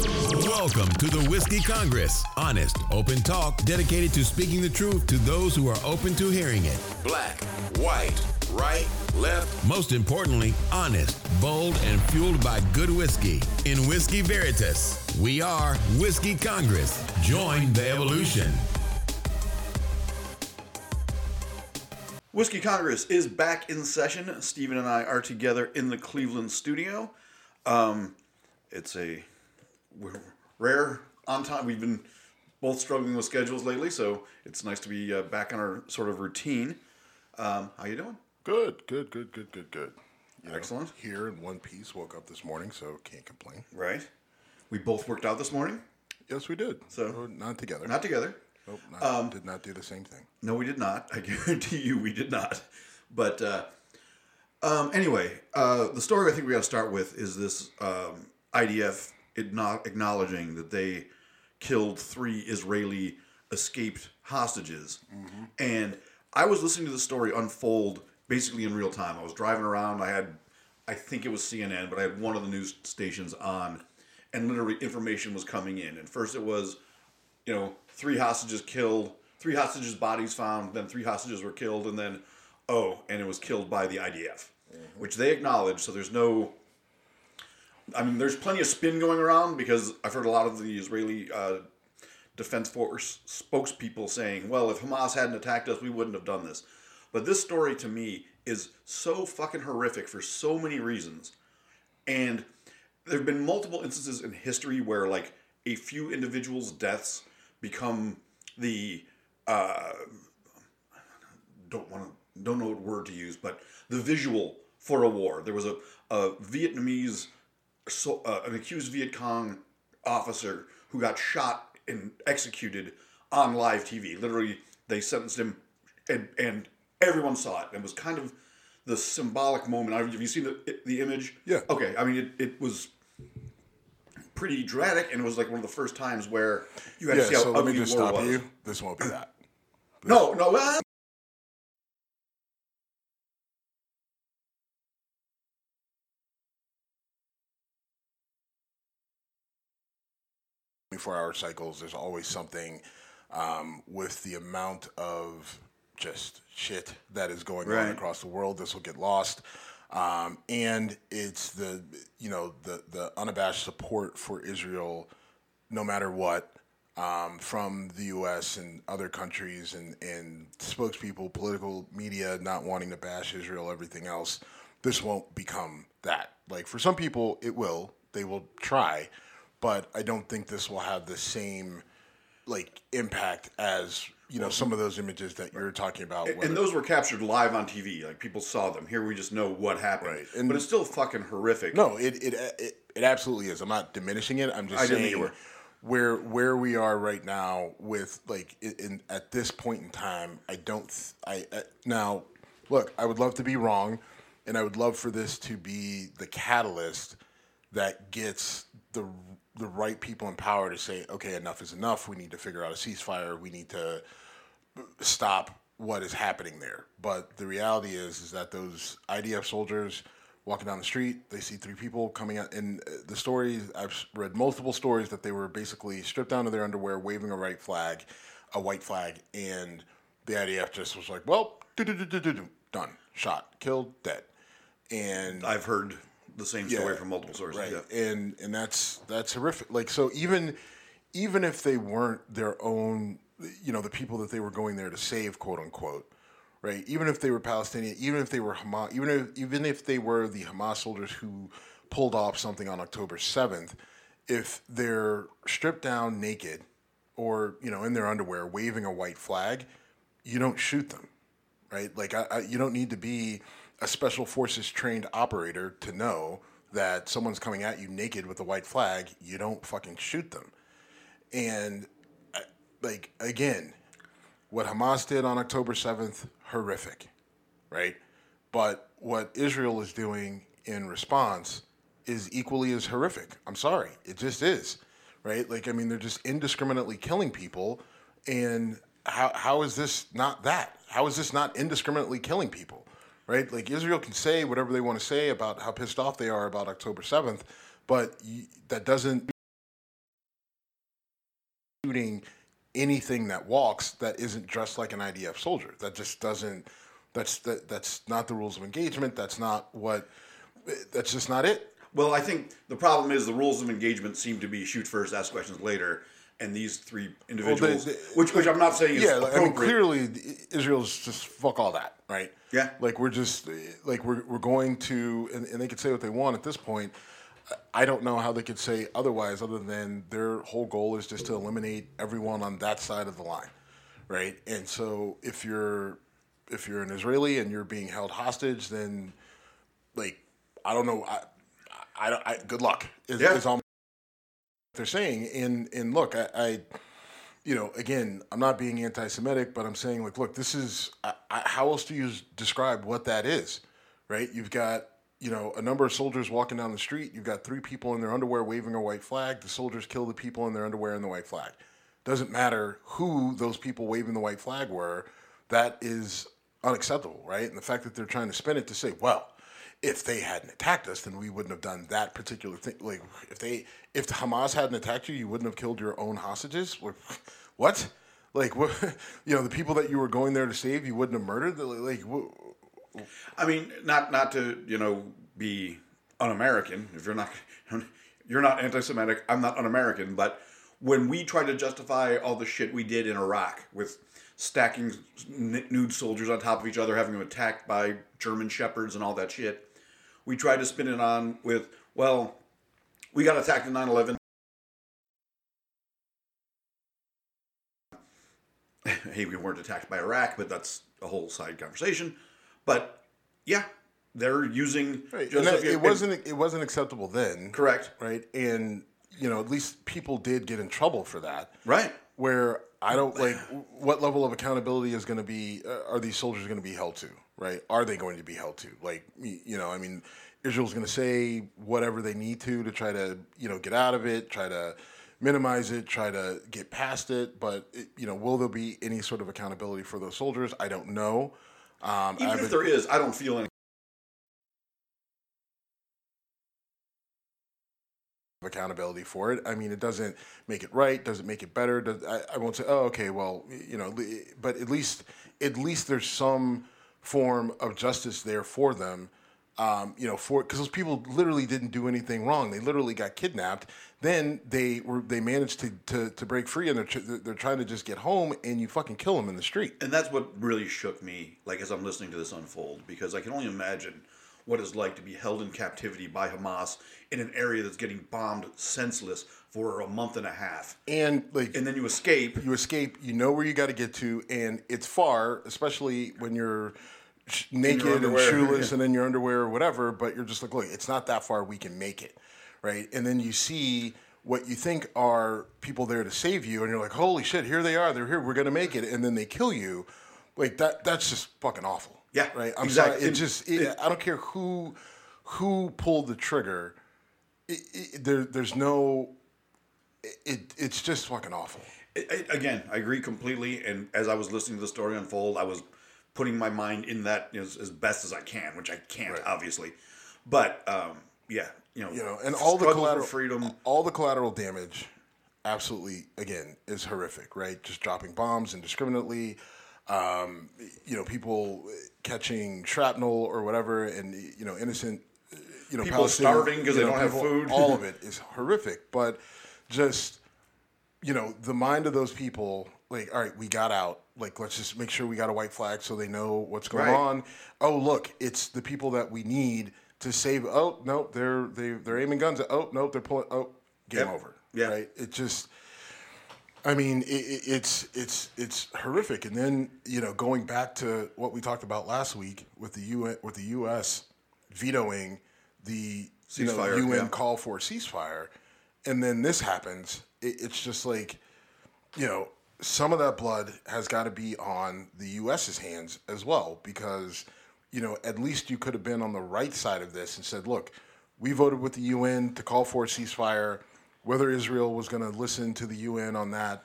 Welcome to the Whiskey Congress. Honest, open talk dedicated to speaking the truth to those who are open to hearing it. Black, white, right, left. Most importantly, honest, bold, and fueled by good whiskey. In Whiskey Veritas, we are Whiskey Congress. Join the evolution. Whiskey Congress is back in session. Stephen and I are together in the Cleveland studio. Um, it's a we're rare on time. We've been both struggling with schedules lately, so it's nice to be uh, back on our sort of routine. Um, how you doing? Good, good, good, good, good, good. You know, Excellent. here in one piece. Woke up this morning, so can't complain. Right. We both worked out this morning. Yes, we did. So- Oh, not together. Not together. Nope, not, did not do the same thing. No, we did not. I guarantee you, we did not. But uh, um, anyway, uh, the story I think we got to start with is this um, IDF acknowledging that they killed three Israeli escaped hostages, mm-hmm. and I was listening to the story unfold basically in real time. I was driving around. I had, I think it was CNN, but I had one of the news stations on, and literally information was coming in. And first it was you know, three hostages killed, three hostages' bodies found, then three hostages were killed, and then, oh, and it was killed by the IDF, mm-hmm. which they acknowledge. So there's no, I mean, there's plenty of spin going around because I've heard a lot of the Israeli uh, Defense Force spokespeople saying, well, if Hamas hadn't attacked us, we wouldn't have done this. But this story to me is so fucking horrific for so many reasons. And there have been multiple instances in history where like a few individuals' deaths become the uh, don't want to don't know what word to use, but the visual for a war. There was a, a Vietnamese so, uh, an accused Viet Cong officer who got shot and executed on live TV. Literally, they sentenced him, and and everyone saw it. It was kind of the symbolic moment. Have you seen the the image? Yeah. Okay. I mean, it, it was pretty dramatic, and it was like one of the first times where you had Yeah, to see how so let ugly me just war stop was. you. This won't be that. No, no. Uh, 24 hour cycles, there's always something um, with the amount of just shit that is going Right. on across the world. This will get lost. Um, and it's the, you know, the, the unabashed support for Israel, no matter what, um, from the U.S. and other countries and, and spokespeople, political media not wanting to bash Israel, everything else. This won't become that. Like for some people, it will. They will try, but I don't think this will have the same like impact as you know some of those images that you're talking about. and whether- those were captured live on TV. Like people saw them. Here we just know what happened. Right, and- but it's still fucking horrific. No, it, it it it absolutely is. I'm not diminishing it. I'm just I saying where where we are right now with like in, in at this point in time. I don't. th- I uh, now look. I would love to be wrong, and I would love for this to be the catalyst that gets the the right people in power to say, okay, enough is enough. We need to figure out a ceasefire. We need to stop what is happening there. But the reality is, is that those IDF soldiers walking down the street, they see three people coming out. And uh, the stories I've read multiple stories that they were basically stripped down to their underwear, waving a right flag, a white flag, and the IDF just was like, well, done, shot, killed, dead, and I've heard the same story yeah, from multiple sources. right Yeah. and and that's that's horrific like so even even if they weren't their own you know the people that they were going there to save quote unquote right even if they were palestinian even if they were hamas even if even if they were the hamas soldiers who pulled off something on october 7th if they're stripped down naked or you know in their underwear waving a white flag you don't shoot them right? Like, I, I, you don't need to be a special forces trained operator to know that someone's coming at you naked with a white flag. You don't fucking shoot them. And, like, again, what Hamas did on October 7th, horrific, right? But what Israel is doing in response is equally as horrific. I'm sorry. It just is, right? Like, I mean, they're just indiscriminately killing people. And how, how is this not that? How is this not indiscriminately killing people, right? Like, Israel can say whatever they want to say about how pissed off they are about October 7th, but that doesn't shooting anything that walks that isn't dressed like an IDF soldier. That just doesn't. That's that, that's not the rules of engagement. That's not what. That's just not it. Well, I think the problem is the rules of engagement seem to be shoot first, ask questions later, and these three individuals, they- which which I'm not saying is yeah, like, I mean, clearly Israel's just fuck all that, right? Yeah. Like we're just like we're we're going to, and, and they could say what they want at this point. I don't know how they could say otherwise, other than their whole goal is just to eliminate everyone on that side of the line, right? And so if you're if you're an Israeli and you're being held hostage, then like I don't know, I I, I, I good luck is, Yeah. is all they're saying. And and look, I, I you know, again, I'm not being anti-Semitic, but I'm saying like, look, this is I, I, how else do you describe what that is, right? You've got you know a number of soldiers walking down the street. You've got three people in their underwear waving a white flag. The soldiers kill the people in their underwear and the white flag. Doesn't matter who those people waving the white flag were. That is unacceptable, right? And the fact that they're trying to spin it to say, well, if they hadn't attacked us, then we wouldn't have done that particular thing. Like if they, if Hamas hadn't attacked you, you wouldn't have killed your own hostages. What? Like what? You know, the people that you were going there to save, you wouldn't have murdered. Like, what, I mean, not not to you know be un-American. If you're not you're not anti-Semitic, I'm not un-American. But when we try to justify all the shit we did in Iraq with stacking nude soldiers on top of each other, having them attacked by German shepherds and all that shit, we try to spin it on with well, we got attacked in 9/11. hey, we weren't attacked by Iraq, but that's a whole side conversation. But yeah, they're using right. that- it wasn't. It wasn't acceptable then. correct, Right. And you know, at least people did get in trouble for that. right? where I don't like what level of accountability is going to be uh, are these soldiers going to be held to right? Are they going to be held to? Like you know I mean Israel's going to say whatever they need to to try to you know get out of it try to minimize it try to get past it but it, you know will there be any sort of accountability for those soldiers? I don't know. Um, Even if there is, I don't feel any. Accountability for it. I mean, it doesn't make it right, doesn't make it better. Does, I, I won't say, oh, okay, well, you know, but at least, at least there's some form of justice there for them. Um, you know, for because those people literally didn't do anything wrong. They literally got kidnapped. Then they were they managed to to, to break free, and they're they're trying to just get home, and you fucking kill them in the street. And that's what really shook me, like as I'm listening to this unfold, because I can only imagine what it's like to be held in captivity by Hamas in an area that's getting bombed senseless for a month and a half, And like, and then you escape. you escape you know where you got to get to and it's far especially when you're naked and shoeless yeah. and in your underwear or whatever but you're just like look it's not that far we can make it right? And then you see what you think are people there to save you and you're like holy shit here they are they're here we're gonna make it and then they kill you. Like that that's just fucking awful Yeah, right i'm exactly. sorry it And- just it, i don't care who who pulled the trigger it, it, there, there's no it, it's just fucking awful again, I agree completely. And as I was listening to the story unfold, I was putting my mind in that as, as best as I can, which I can't, obviously. But um, yeah, you know, you know, and all the collateral freedom. all the collateral damage, absolutely, again, is horrific. Right, just dropping bombs indiscriminately. Um, you know, people catching shrapnel or whatever, and you know, innocent. You know, People starving 'cause you they know, don't have food. All of it is horrific, but just you know, the mind of those people, like, all right, we got out. Like, let's just make sure we got a white flag so they know what's going Right. on. Oh, look, it's the people that we need to save. Oh, no, they're they, they're aiming guns. At, oh, no, they're pulling. Oh, game Yep. over. Yeah. right. It just. I mean, it, it, it's it's it's horrific. And then you know, going back to what we talked about last week with the UN with the U.S. vetoing the you know, Ceasefire, UN yeah. call for ceasefire, and then this happens. It, it's just like, you know, some of that blood has got to be on the U.S.'s hands as well, because, you know, at least you could have been on the right side of this and said, look, we voted with the UN to call for a ceasefire. Whether Israel was going to listen to the UN on that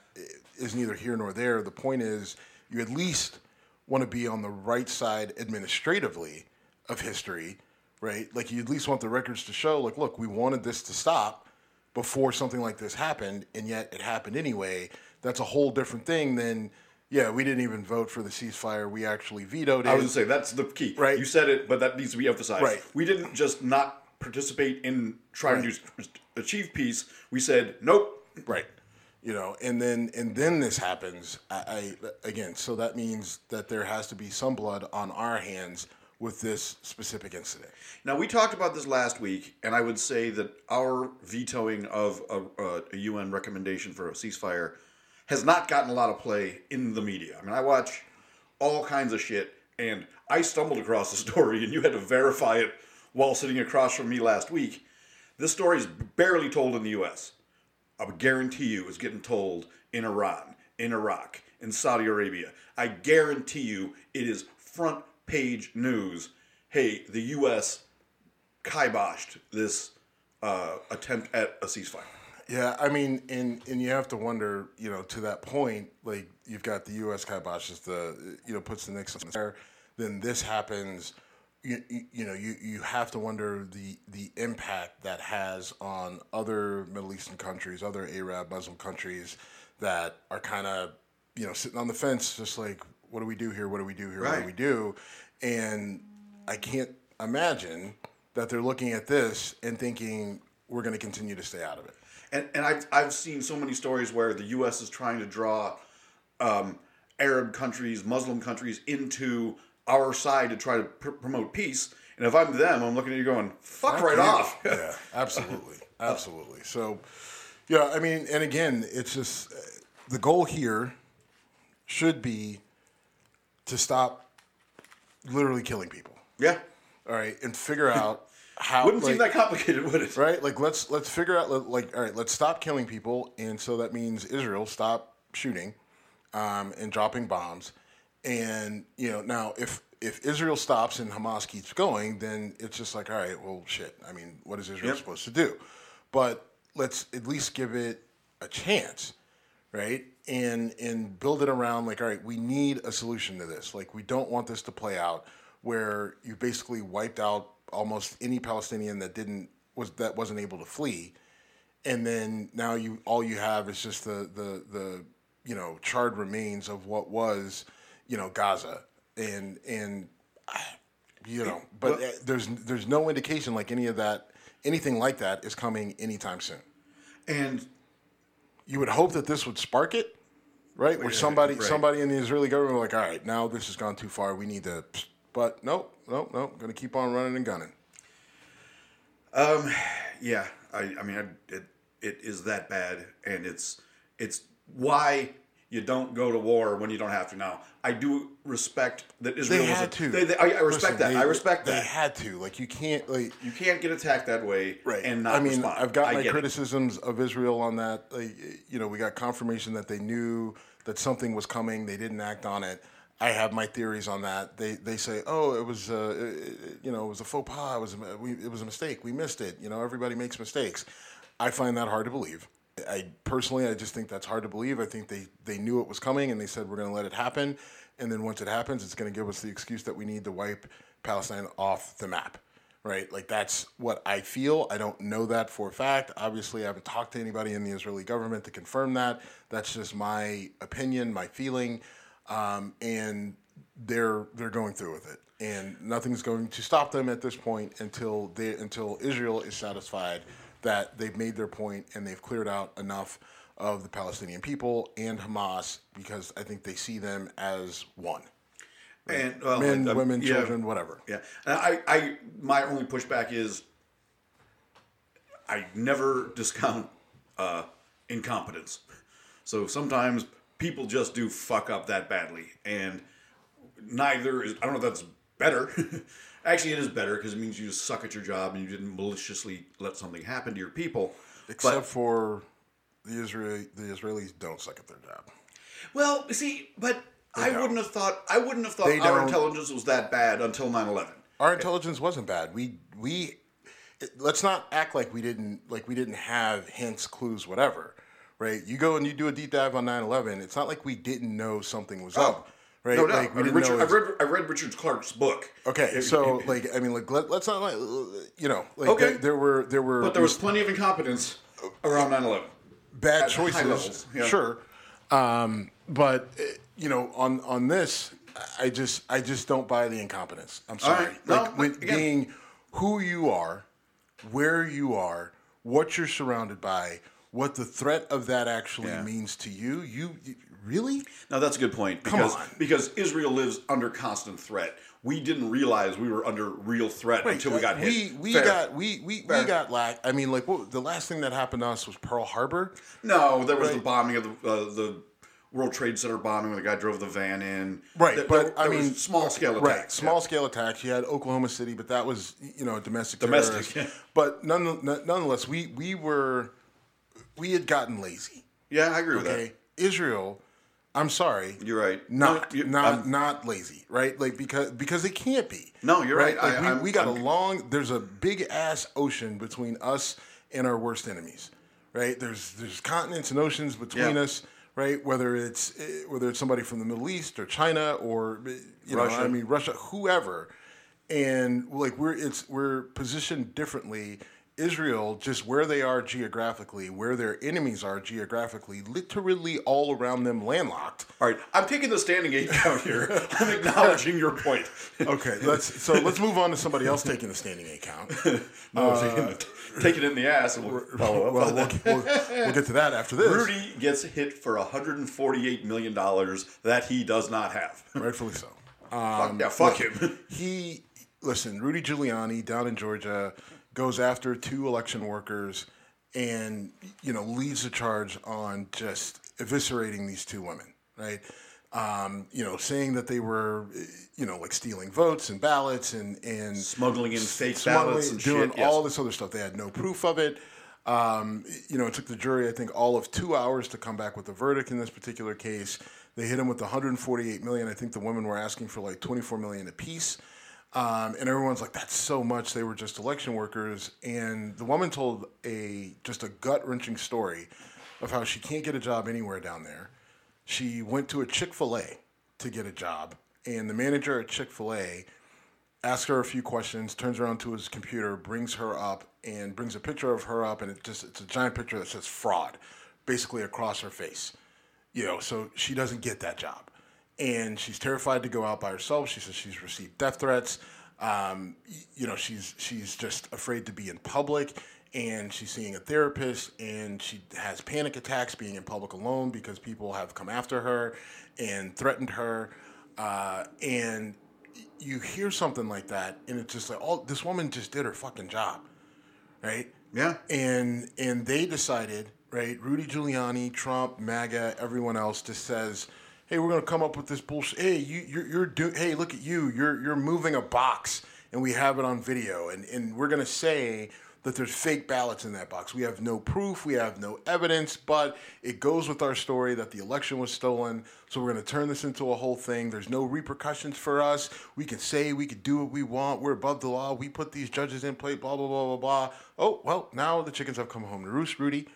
is neither here nor there. The point is, you at least want to be on the right side administratively of history, right? Like you at least want the records to show, like, look, we wanted this to stop before something like this happened, and yet it happened anyway. that's a whole different thing than yeah, we didn't even vote for the ceasefire. We actually vetoed it. I was going to say that's the key. Right. You said it, but that needs to be emphasized. Right. We didn't just not participate in trying to achieve peace. We said nope. Right. You know, and then and then this happens. I, I again, so that means that there has to be some blood on our hands with this specific incident. Now we talked about this last week, and I would say that our vetoing of a, a, a UN recommendation for a ceasefire has not gotten a lot of play in the media. I mean, I watch all kinds of shit, and I stumbled across the story, and you had to verify it while sitting across from me last week. This story is barely told in the U.S. I guarantee you it's getting told in Iran, in Iraq, in Saudi Arabia. I guarantee you it is front page news. Hey, the U.S. kiboshed this uh, attempt at a ceasefire. Yeah, I mean, and and you have to wonder, you know, to that point, like you've got the U.S. kibosh is the, you know, puts the Nixon there, then this happens. You, you, know you, you have to wonder the the impact that has on other Middle Eastern countries, other Arab Muslim countries that are kind of you know sitting on the fence, just like what do we do here? What do we do here? What do we do? And I can't imagine that they're looking at this and thinking we're going to continue to stay out of it. And, and I've, I've seen so many stories where the U.S. is trying to draw um, Arab countries, Muslim countries into our side to try to pr- promote peace. And if I'm them, I'm looking at you going, fuck right off. yeah, absolutely, absolutely. So, yeah, I mean, and again, it's just uh, the goal here should be to stop literally killing people. yeah. All right, and figure out how. Wouldn't seem that complicated, would it? right? Like let's let's figure out like- like all right, let's stop killing people, and so that means Israel stop shooting um, and dropping bombs, and you know now if if Israel stops and Hamas keeps going, then it's just like all right, well shit. I mean, what is Israel Yep. supposed to do? But let's at least give it a chance, right? And and build it around like all right, we need a solution to this. Like we don't want this to play out where you basically wiped out almost any Palestinian that didn't was that wasn't able to flee, and then now you all you have is just the the the you know charred remains of what was you know Gaza and and you know but Well- uh, there's there's no indication like any of that anything like that is coming anytime soon. And You would hope that this would spark it, right? Where somebody right. somebody in the Israeli government were like, all right, now this has gone too far. We need to. But nope, nope, nope. Going to keep on running and gunning. Um, yeah, I, I mean, I, it, it is that bad. And it's, it's why you don't go to war when you don't have to. Now, I do respect that Israel They had a- to. They, they- I, I respect Listen, that. they- I respect that. They had to. Like you can't like You can't get attacked that way Right. and not I mean, respond. I've got I my get it. criticisms of Israel on that. Like, you know, we got confirmation that they knew that something was coming. They didn't act on it. I have my theories on that. They they say, oh, it was, uh, it- you know, it was a faux pas. It was, a, we, it was a mistake. We missed it. You know, everybody makes mistakes. I find that hard to believe. I personally, I just think that's hard to believe. I think they they knew it was coming and they said we're going to let it happen, and then once it happens, it's going to give us the excuse that we need to wipe Palestine off the map right? Like that's what I feel. I don't know that for a fact. Obviously, I haven't talked to anybody in the Israeli government to confirm that. That's just my opinion, my feeling, um, and they're they're going through with it. And nothing's going to stop them at this point until they until Israel is satisfied that they've made their point and they've cleared out enough of the Palestinian people and Hamas because I think they see them as one. And well, Men, um, women, yeah. children, whatever. Yeah, and I, I, my only pushback is, I never discount uh, incompetence. So sometimes people just do fuck up that badly, and neither is. I don't know if that's better. Actually, it is better because it means you just suck at your job and you didn't maliciously let something happen to your people. Except But- for the Israeli, the Israelis don't suck at their job. Well, see, but I don't. wouldn't have thought. I wouldn't have thought They our don't. intelligence was that bad until 9-11. Our intelligence wasn't bad. We we let's not act like we didn't like we didn't have hints, clues, whatever. Right? You go and you do a deep dive on 9/11. It's not like we didn't know something was oh, up. Right? Oh, No. Like we I didn't Richard, know. I've read. I read Richard Clarke's book. okay, so like I mean, like let, let's not like you know like Okay. there, there were there were but there was plenty of incompetence around 9-11. bad at choices. levels, yeah. Sure. Um, but uh, you know, on on this, I just I just don't buy the incompetence. I'm sorry. right. No, like with again- being who you are, where you are, what you're surrounded by, what the threat of that actually Yeah. means to you. You, you really? No, that's a good point Come because on. because Israel lives under constant threat. We didn't realize we were under real threat until we got hit. We we Fair. got we we, we got lack. I mean, like what, the last thing that happened to us was Pearl Harbor. no. There was the bombing of the uh, the World Trade Center bombing when the guy drove the van in. Right, There- but there- I mean, small scale attacks. Right, small yeah. scale attacks. You had Oklahoma City, but that was you know domestic. Domestic, yeah. But none, nonetheless, we we were we had gotten lazy. Yeah, I agree with Okay, Israel. I'm sorry. You're right. Not No, you- not I'm- not lazy, right? Like because because they can't be. No, you're right. Like I- we, we got I'm- a long. There's a big ass ocean between us and our worst enemies, right? There's there's continents and oceans between Yeah. us, right? Whether it's eh, whether it's somebody from the Middle East or China or eh, you know, I mean Russia, whoever, and like we're it's we're positioned differently. Israel, just where they are geographically, where their enemies are geographically, literally all around them landlocked. All right, I'm taking the standing eight count here. I'm acknowledging your point. Okay, let's so let's move on to somebody else taking the standing eight count. No, uh, taking, take it in the ass and we'll follow up Well, we'll, we'll, we'll get to that after this. Rudy gets hit for 148 million dollars that he does not have. Rightfully so. Fuck- yeah, um, fuck him. He listen, Rudy Giuliani down in Georgia goes after two election workers and you know leads the charge on just eviscerating these two women, right? Um, you know, saying that they were, you know, like stealing votes and ballots and and Smuggling in fake ballots and doing shit. Yes. all this other stuff. They had no proof of it. Um, you know, it took the jury, I think, all of two hours to come back with a verdict in this particular case. They hit him with 148 million. I think the women were asking for like 24 million apiece. Um, and everyone's like, "That's so much." They were just election workers, and the woman told a just a gut wrenching story of how she can't get a job anywhere down there. She went to a Chick Fil A to get a job, and the manager at Chick Fil A asks her a few questions, turns around to his computer, brings her up, and brings a picture of her up, and it just it's a giant picture that says fraud, basically across her face. You know, so she doesn't get that job, and she's terrified to go out by herself. She says she's received death threats. Um, you know, she's she's just afraid to be in public, and she's seeing a therapist, and she has panic attacks being in public alone because people have come after her and threatened her, uh, and you hear something like that, and it's just like, oh, this woman just did her fucking job, right? Yeah. And and they decided, right? Rudy Giuliani, Trump, MAGA, everyone else just says, hey, we're gonna come up with this bullshit. Hey, you you're, you're do. Hey, look at you. You're you're moving a box, and we have it on video, and and we're gonna say that there's fake ballots in that box. We have no proof, we have no evidence, but it goes with our story that the election was stolen. So we're going to turn this into a whole thing. There's no repercussions for us. We can say we can do what we want. We're above the law. We put these judges in place, blah, blah, blah, blah, blah. Oh, well, now the chickens have come home to roost, Rudy.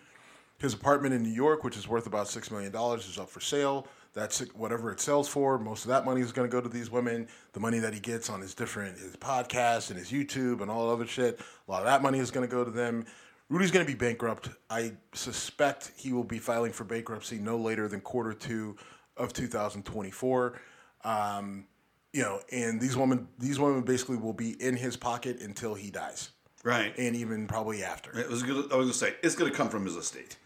His apartment in New York, which is worth about $6 million, is up for sale. That's whatever it sells for. Most of that money is going to go to these women. The money that he gets on his different his podcasts and his YouTube and all that other shit, a lot of that money is going to go to them. Rudy's going to be bankrupt. I suspect he will be filing for bankruptcy no later than quarter two of 2024. Um, you know, and these women, these women basically will be in his pocket until he dies, Right. and even probably after. It was gonna, I was gonna say it's gonna come from his estate.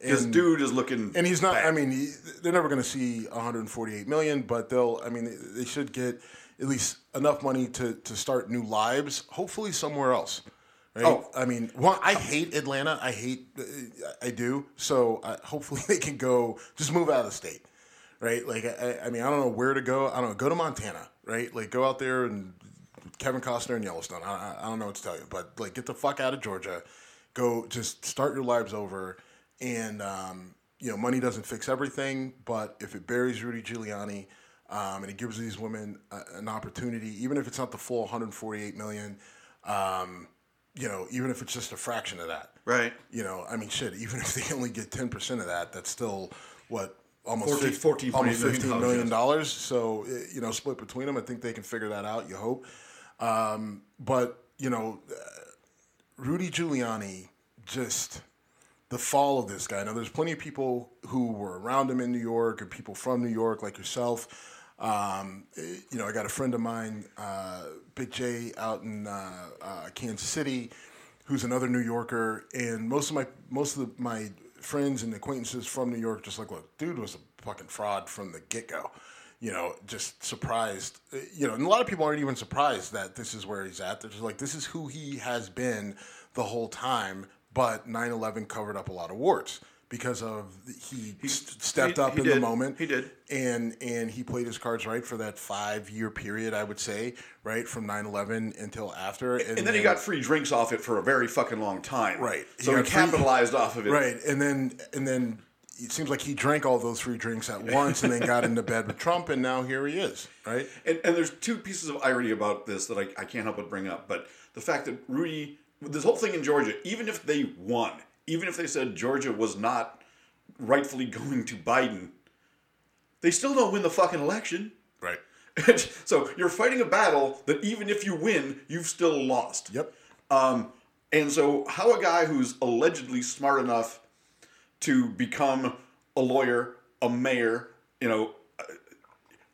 This dude is looking, And he's not. bad. I mean, he, they're never going to see 148 million, but they'll. I mean, they, they should get at least enough money to to start new lives. Hopefully, somewhere else. Right? Oh. I mean, one, I hate Atlanta. I hate. I do. So uh, hopefully, they can go. Just move out of the state. Right? Like, I, I mean, I don't know where to go. I don't know. Go to Montana. Right? Like, go out there and Kevin Costner in Yellowstone. I, I- I don't know what to tell you, but like, get the fuck out of Georgia. Go, just start your lives over. And um, you know, money doesn't fix everything, but if it buries Rudy Giuliani um, and it gives these women a, an opportunity, even if it's not the full 148 million, um, you know, even if it's just a fraction of that, right? you know, I mean, shit, even if they only get 10% of that, that's still what almost 14 fif- 14, almost 15 million million dollars, dollars. So eh, you know, split between them, I think they can figure that out. You hope, um, but you know, uh, Rudy Giuliani just the fall of this guy. Now, there's plenty of people who were around him in New York, or people from New York, like yourself. Um, you know, I got a friend of mine, uh, Big J, out in uh, uh, Kansas City, who's another New Yorker, and most of my most of the, my friends and acquaintances from New York just like, look, dude was a fucking fraud from the get go. You know, just surprised. eh, You know, and a lot of people aren't even surprised that this is where he's at. They're just like, this is who he has been the whole time. But 9/11 covered up a lot of warts because of he, s- stepped he- up he in the moment. He did. and and he played his cards right for that five year period. I would say, right from 9/11 until after. And then he got free drinks off it for a very fucking long time. Right. So he, got free- capitalized off of it. Right, and then and then it seems like he drank all those free drinks at once, and then got into bed with Trump, and now here he is. Right? And, and there's two pieces of irony about this that I, I can't help but bring up. But the fact that Rudy, this whole thing in Georgia, even if they won, even if they said Georgia was not rightfully going to Biden, they still don't win the fucking election. Right. so you're fighting a battle that even if you win, you've still lost. Yep. Um, and so, how a guy who's allegedly smart enough to become a lawyer, a mayor, you know,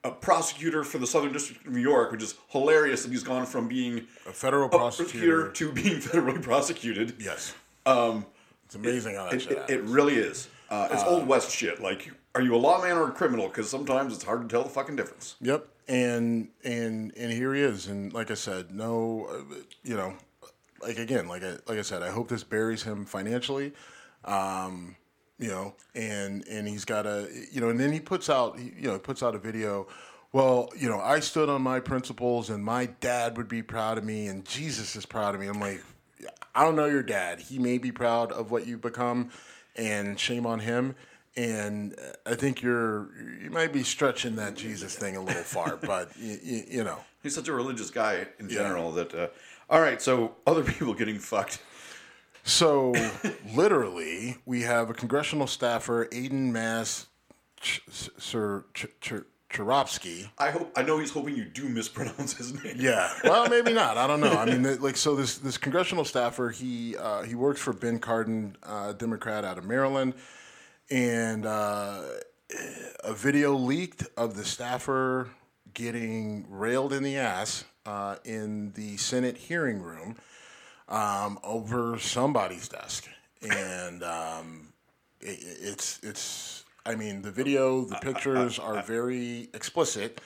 a, prosecutor for the Southern District of New York, which is hilarious that he's gone from being A federal prosecutor. to being federally prosecuted. Yes. Um, it's amazing how that It, shit it, it really is. Uh, it's old west shit. Like, are you a lawman or a criminal? Because sometimes it's hard to tell the fucking difference. Yep. And and and here he is, and like I said, no, uh, you know, like again, like I like I said, I hope this buries him financially. Um, you know, and and he's got a you know, and then he puts out you know puts out a video. Well, you know, I stood on my principles, and my dad would be proud of me, and Jesus is proud of me. I'm like, I don't know your dad. He may be proud of what you've become, and shame on him. And uh, I think you're you might be stretching that Jesus thing a little far, but you, you, you know. He's such a religious guy in general that. Uh, all right, so other people getting fucked. So literally, we have a congressional staffer, Aiden Mass Ch- Sir Ch- Ch-. I hope I know he's hoping you do mispronounce his name. Yeah, well, maybe not. I don't know. I mean, like, so this this congressional staffer, he uh, he works for Ben Cardin, uh, Democrat out of Maryland, and uh, a video leaked of the staffer getting railed in the ass uh, in the Senate hearing room um, over somebody's desk, and um, it, it's it's. I mean, the video, the pictures are very explicit.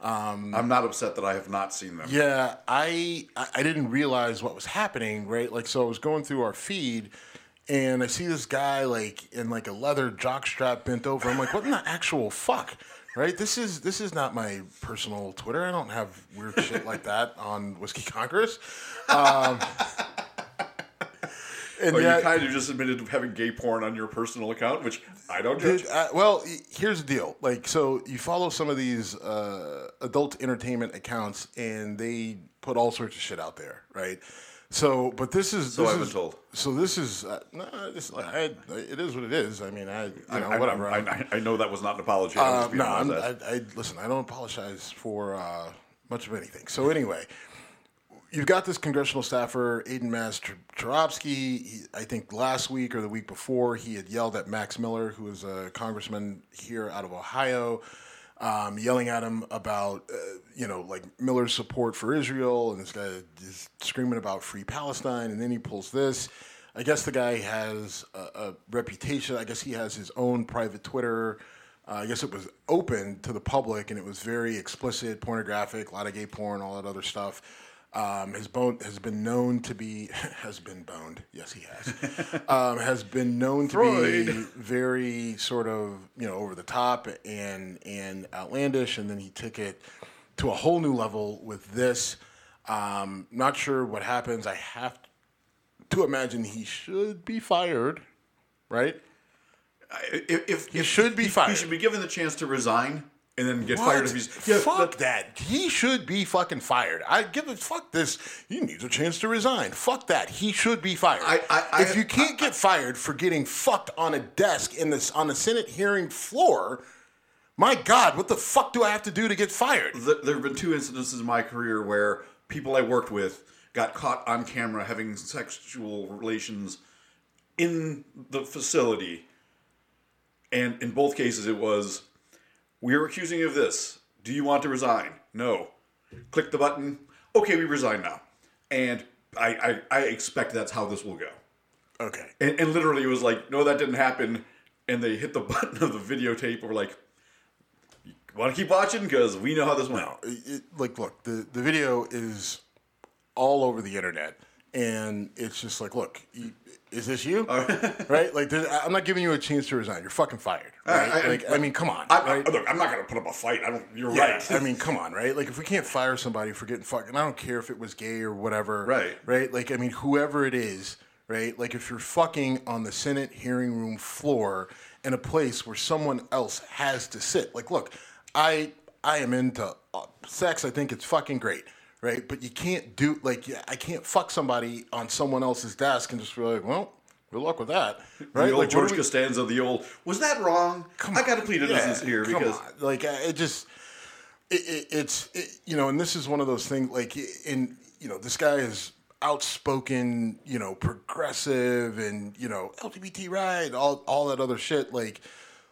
Um, I'm not upset that I have not seen them. Yeah, I I didn't realize what was happening, right? Like, so I was going through our feed, and I see this guy like in like a leather jockstrap bent over. I'm like, what in the actual fuck, right? This is this is not my personal Twitter. I don't have weird shit like that on Whiskey Congress. Um, and Or yet- you kind of just admitted to having gay porn on your personal account, which I don't judge. Dude, uh, well, here's the deal. Like, so you follow some of these uh, adult entertainment accounts, and they put all sorts of shit out there, right? So, but this is So this I've been is- told. So this is uh, this, I, it is what it is. I mean, I you know I, whatever. I, I, I know that was not an apology. Uh, no, honest I'm, with that. I, I listen. I don't apologize for uh, much of anything. So anyway, you've got this congressional staffer, Aiden Mass Charovsky. I think last week or the week before, he had yelled at Max Miller, who is a congressman here out of Ohio, um, yelling at him about, uh, you know, like Miller's support for Israel, and this guy is screaming about free Palestine, and then he pulls this. I guess the guy has a, a reputation. I guess he has his own private Twitter. Uh, I guess it was open to the public, and it was very explicit, pornographic, a lot of gay porn, all that other stuff. Um, his bone has been known to be has been boned. Yes, he has. um, has been known to be very sort of you know over the top and and outlandish, and then he took it to a whole new level with this. Um, not sure what happens. I have to imagine he should be fired, right? if, if, He if- should be fired. He should be given the chance to resign and then get fired if he's. Yeah, fuck but- that. He should be fucking fired. I give a fuck this. He needs a chance to resign. Fuck that. He should be fired. I- I- I- if you can't get fired for getting fucked on a desk in this on the Senate hearing floor, my God, what the fuck do I have to do to get fired? th- there have been two incidences in my career where people I worked with got caught on camera having sexual relations in the facility, and in both cases it was, we are accusing you of this. Do you want to resign? No. Click the button. Okay, we resign now. And I, I, I expect that's how this will go. Okay. And, and literally it was like, no, that didn't happen. And they hit the button of the videotape. We're like, want to keep watching because we know how this went. It, it- like, look, the the video is all over the internet, and it's just like, look, you, is this you? right? Like, I'm not giving you a chance to resign. You're fucking fired. Right? I- I- like, I mean, come on. I, I, right? look, I'm not going to put up a fight. I don't. You're Yeah, right. I mean, come on, right? Like, if we can't fire somebody for getting fucking, I don't care if it was gay or whatever. Right. Right. Like, I mean, whoever it is, right? Like, if you're fucking on the Senate hearing room floor in a place where someone else has to sit, like, look, I I am into uh, sex. I think it's fucking great. Right. But you can't do like yeah, I can't fuck somebody on someone else's desk and just be like, well, good luck with that. Right. the old like, George we- Costanza, the old, was that wrong? Come on, I got to plead innocence yeah, here because. on. like it just it, it, it's it, you know and this is one of those things like in you know this guy is outspoken you know progressive and you know lgbt right all all that other shit like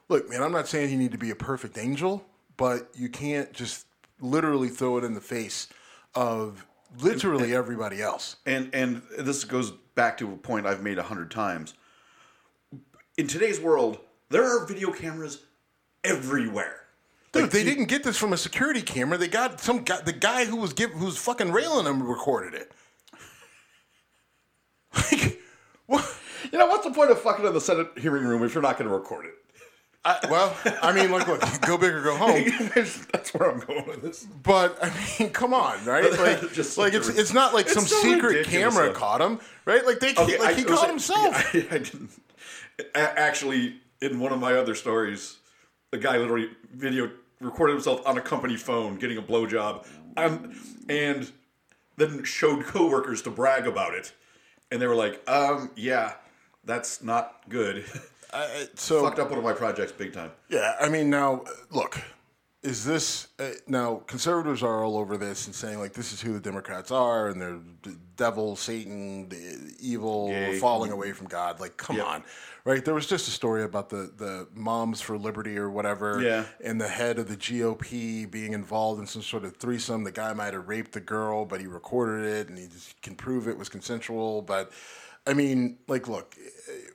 look man i'm not saying you need to be a perfect angel but you can't just literally throw it in the face of literally everybody else and and this goes back to a point I've made a hundred times. In today's world, there are video cameras everywhere. Dude, Like, they didn't get this from a security camera. They got some guy, the guy who was give, who was fucking railing them recorded it. Like, what? You know what's the point of fucking in the Senate hearing room if you're not going to record it? I, well, I mean, look, look, go big or go home. That's where I'm going with this. But I mean, come on, right? Like, Just like it's it's not like It's some so secret camera caught him, right? Like they Okay, like I- he caught a- himself. I, I didn't. Actually, in one of my other stories, the guy literally video recorded himself on a company phone getting a blowjob, um, and then showed coworkers to brag about it, and they were like, "Um, yeah, that's not good." I- so Fucked up one of my projects big time. Yeah, I mean, now look, is this uh, now conservatives are all over this and saying like this is who the Democrats are and they're the devil, Satan, the evil, Gay. falling away from God. Like, come Yep. on, right? There was just a story about the the Moms for Liberty or whatever, Yeah. and the head of the GOP being involved in some sort of threesome. The guy might have raped the girl, but he recorded it and he just can prove it was consensual. But I mean, like, look,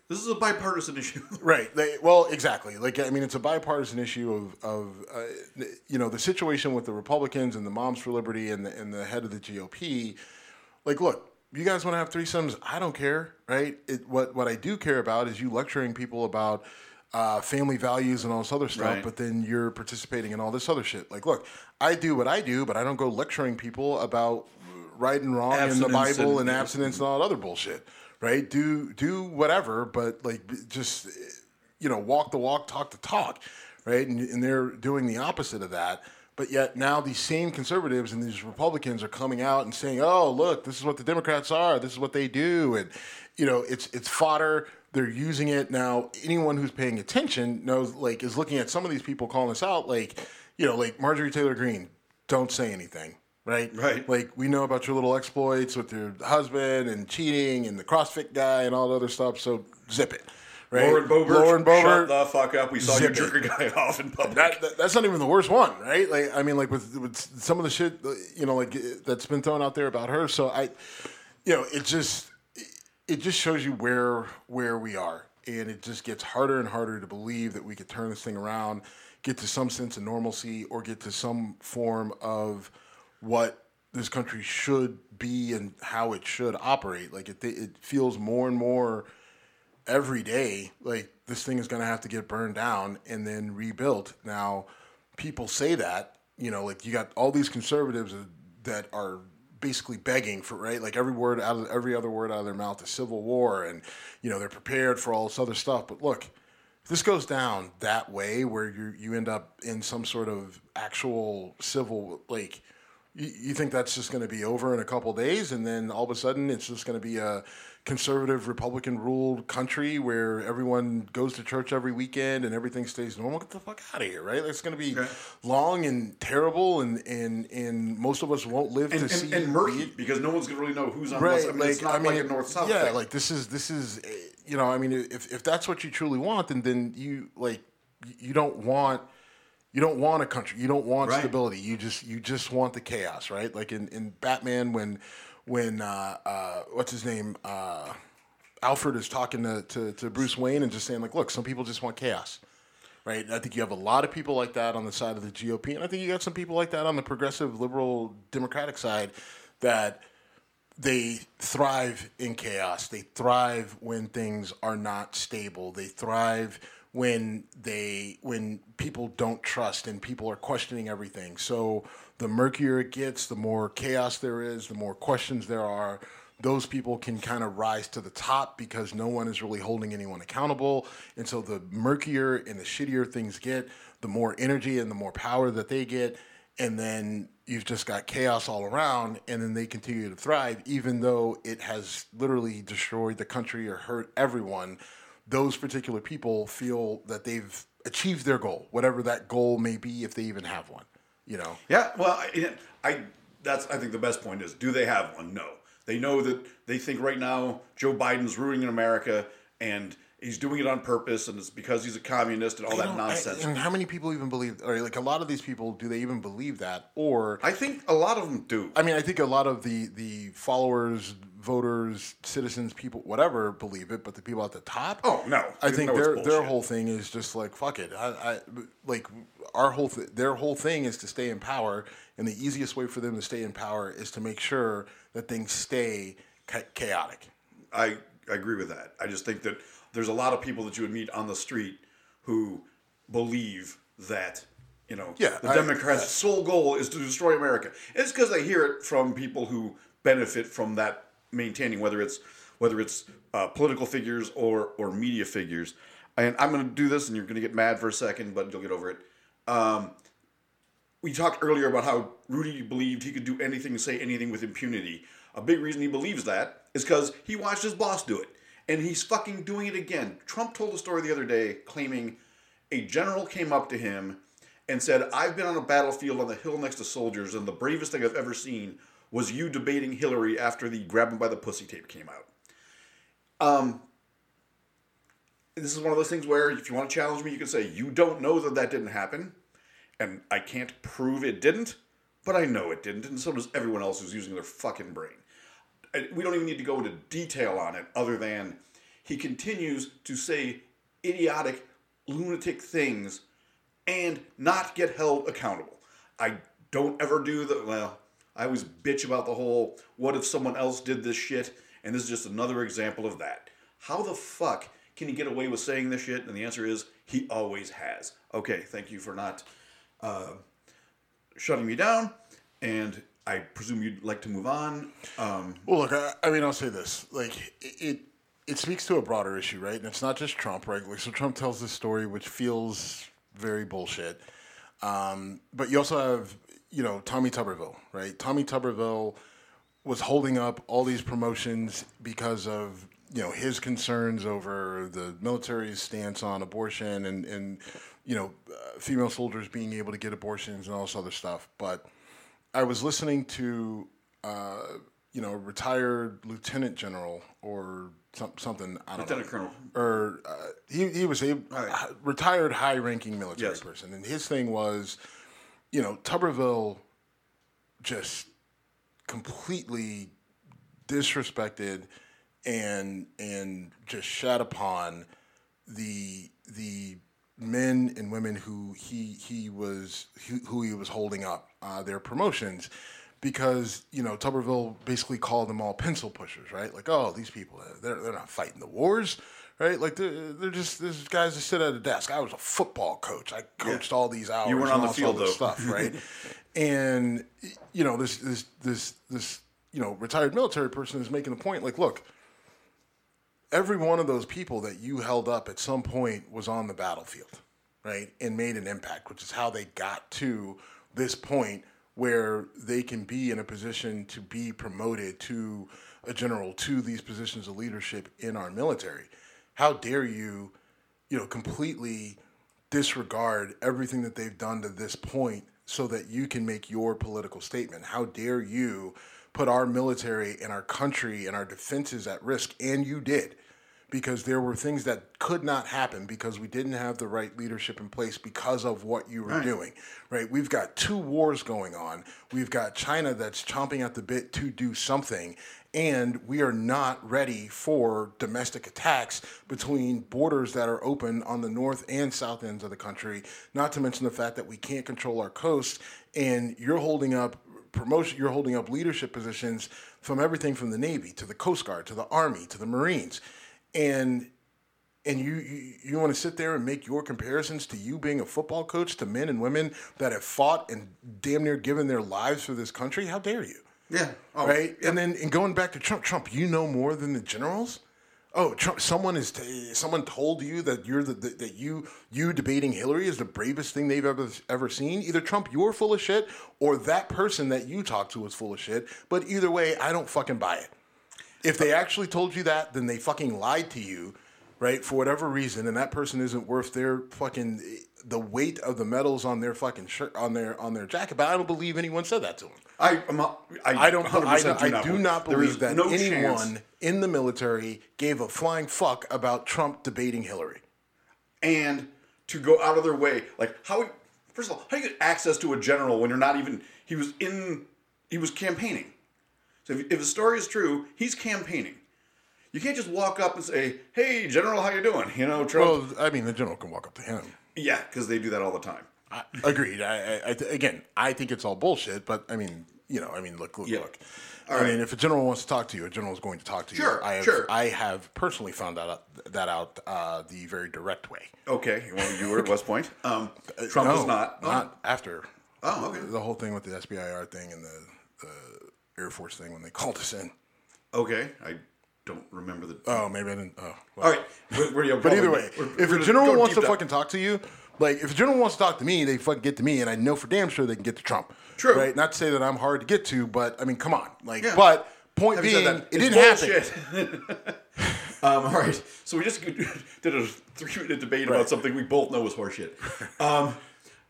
This is a bipartisan issue. Right. They, well, exactly. Like I mean, it's a bipartisan issue of of uh, you know the situation with the Republicans and the Moms for Liberty and the and the head of the GOP. Like, look, you guys want to have threesomes? I don't care. Right. It, what what I do care about is you lecturing people about. Uh, family values and all this other stuff, Right. but then you're participating in all this other shit. Like, look, I do what I do, but I don't go lecturing people about right and wrong in the Bible and- and abstinence and all that other bullshit. Right? Do do whatever, but like just you know walk the walk, talk the talk. Right? And, and they're doing the opposite of that. But yet now these same conservatives and these Republicans are coming out and saying, "Oh, look, this is what the Democrats are. This is what they do," and you know it's it's fodder. They're using it now. Anyone who's paying attention knows, like, is looking at some of these people calling us out, like, you know, like Marjorie Taylor Greene. Don't say anything, right? Right. Like we know about your little exploits with your husband and cheating and the CrossFit guy and all the other stuff. So zip it, right? Lauren Boebert, Lauren shut the fuck up. We saw you Zip jerk a guy off in public. That, that- that's not even the worst one, right? Like I mean, like with, with some of the shit, you know, like that's been thrown out there about her. So I, you know, it just it just shows you where where we are, and it just gets harder and harder to believe that we could turn this thing around, get to some sense of normalcy, or get to some form of what this country should be and how it should operate. Like it, it feels more and more every day like this thing is going to have to get burned down and then rebuilt. Now people say that you know like you got all these conservatives that are basically begging for right? Like every word out of every other word out of their mouth is civil war and you know they're prepared for all this other stuff. But look this goes down that way where you you end up in some sort of actual civil like you, think that's just going to be over in a couple days and then all of a sudden it's just going to be a conservative Republican ruled country where everyone goes to church every weekend and everything stays normal, get the fuck out of here, right? It's going to be Okay. long and terrible, and, and and most of us won't live and, to and, see and murky because no one's gonna really know who's on what. I mean, it's not like, a north south yeah, thing. like this is this is, you know, I mean, if if that's what you truly want, then then you like you don't want you don't want a country, you don't want Right. stability. You just you just want the chaos, right? Like in in Batman when when uh, uh, what's his name uh, Alfred is talking to, to to Bruce Wayne and just saying like, look, some people just want chaos. Right, And I think you have a lot of people like that on the side of the GOP, and I think you got some people like that on the progressive, liberal, democratic side that they thrive in chaos. They thrive when things are not stable. They thrive when they when people don't trust and people are questioning everything. So the murkier it gets, the more chaos there is, the more questions there are. Those people can kind of rise to the top because no one is really holding anyone accountable. And so the murkier and the shittier things get, the more energy and the more power that they get and then you've just got chaos all around and then they continue to thrive even though it has literally destroyed the country or hurt everyone those particular people feel that they've achieved their goal whatever that goal may be if they even have one you know Yeah, well, I, I that's I think the best point is do they have one? No. They know that they think right now Joe Biden's ruining America and he's doing it on purpose and it's because he's a communist and all You that know, I- nonsense. and how many people even believe or like a lot of these people do they even believe that or I think a lot of them do. I mean, I think a lot of the the followers, voters, citizens, people, whatever, believe it, but the people at the top, Oh, no. I think their their whole thing is just like fuck it. I, I like our whole th- their whole thing is to stay in power, and the easiest way for them to stay in power is to make sure that things stay cha- chaotic. I, I agree with that. I just think that there's a lot of people that you would meet on the street who believe that, you know, Yeah, the I- Democrats' sole goal is to destroy America. It's because they hear it from people who benefit from that maintaining, whether it's whether it's uh, political figures or or media figures. And I'm going to do this, and you're going to get mad for a second, but you'll get over it. Um, we talked earlier about how Rudy believed he could do anything, say anything with impunity. A big reason he believes that is because he watched his boss do it. And he's fucking doing it again. Trump told a story the other day claiming a general came up to him and said, I've been on a battlefield on the hill next to soldiers, and the bravest thing I've ever seen was you debating Hillary after the grab him by the pussy tape came out. Um, this is one of those things where if you want to challenge me, you can say, You don't know that that didn't happen and I can't prove it didn't, but I know it didn't, and so does everyone else who's using their fucking brain. We don't even need to go into detail on it, other than he continues to say idiotic, lunatic things and not get held accountable. I don't ever do the, well, I always bitch about the whole, what if someone else did this shit? And this is just another example of that. How the fuck can he get away with saying this shit? And the answer is, he always has. Okay, thank you for not uh, shutting me down, and I presume you'd like to move on. Um, Well, look, I, I mean, I'll say this: like it, it, speaks to a broader issue, right? And it's not just Trump, right? Like, so Trump tells this story, which feels very bullshit. Um, but you also have, you know, Tommy Tuberville, right? Tommy Tuberville was holding up all these promotions because of you know his concerns over the military's stance on abortion and and you know uh, female soldiers being able to get abortions and all this other stuff. But I was listening to uh, you know a retired lieutenant general or some, something I don't Lieutenant know Colonel. or uh, he he was a Right. retired high ranking military Yes. person and his thing was you know Tuberville just completely disrespected and and just shat upon the the men and women who he he was who, he was holding up uh, their promotions because you know Tuberville basically called them all pencil pushers right? Like oh these people they're, they're not fighting the wars right? Like they're, they're just these guys that sit at a desk. I was a football coach. I coached all these hours weren't on the field, though. stuff right? And you know this this this this you know retired military person is making the point like look every one of those people that you held up at some point was on the battlefield right? And made an impact which is how they got to this point where they can be in a position to be promoted to a general to these positions of leadership in our military. How dare you, you know, completely disregard everything that they've done to this point so that you can make your political statement? How dare you put our military and our country and our defenses at risk? And you did because there were things that could not happen because we didn't have the right leadership in place because of what you were right. doing. Right? We've got two wars going on. We've got China that's chomping at the bit to do something and we are not ready for domestic attacks between borders that are open on the north and south ends of the country not to mention the fact that we can't control our coast and you're holding up promotion you're holding up leadership positions from everything from the navy to the coast guard to the army to the marines. And and you, you, you want to sit there and make your comparisons to you being a football coach to men and women that have fought and damn near given their lives for this country? How dare you yeah. Oh, right. Yeah. And then and going back to Trump, Trump, you know more than the generals. Oh, Trump! Someone is t- someone told you that you're the, the, that you you debating Hillary is the bravest thing they've ever ever seen. Either Trump, you're full of shit, or that person that you talk to is full of shit. But either way, I don't fucking buy it. If they actually told you that, then they fucking lied to you, right? For whatever reason, and that person isn't worth their fucking the weight of the medals on their fucking shirt on their on their jacket. But I don't believe anyone said that to him. I I'm, I, I don't I, do, I do not believe that no anyone chance. in the military gave a flying fuck about Trump debating Hillary. And to go out of their way, like how first of all, how do you get access to a general when you're not even he was in he was campaigning. So if, if the story is true, he's campaigning. You can't just walk up and say, "Hey, General, how you doing?" You know, Trump. Well, I mean, the general can walk up to him. Yeah, because they do that all the time. I, agreed. I, I, again, I think it's all bullshit. But I mean, you know, I mean, look, look, yeah. look. All I right. mean, if a general wants to talk to you, a general is going to talk to sure, you. I have, sure. I have personally found that that out uh, the very direct way. Okay, well, you were at West Point. Um, Trump no, was not. Not oh. after. Oh, okay. The whole thing with the SBIR thing and the, the Air Force thing when they called us in. Okay, I don't remember the. Oh, maybe I didn't. Oh, well. all right. We're, we're, but either way, we're, if a general wants to fucking talk to you, like if a general wants to talk to me, they fucking get to me, and I know for damn sure they can get to Trump. True. Right. Not to say that I'm hard to get to, but I mean, come on. Like, yeah. but point Having being, it didn't happen. um, all right. So we just did a three minute debate right. about something we both know is horseshit. Um,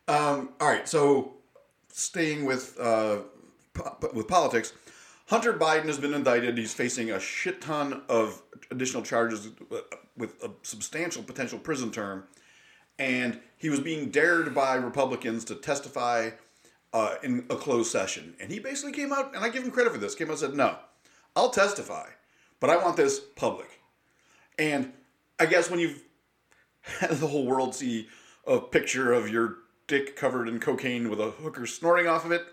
um, all right. So staying with uh, po- with politics. Hunter Biden has been indicted. He's facing a shit ton of additional charges with a substantial potential prison term. And he was being dared by Republicans to testify uh, in a closed session. And he basically came out, and I give him credit for this, came out and said, No, I'll testify, but I want this public. And I guess when you've had the whole world see a picture of your dick covered in cocaine with a hooker snorting off of it,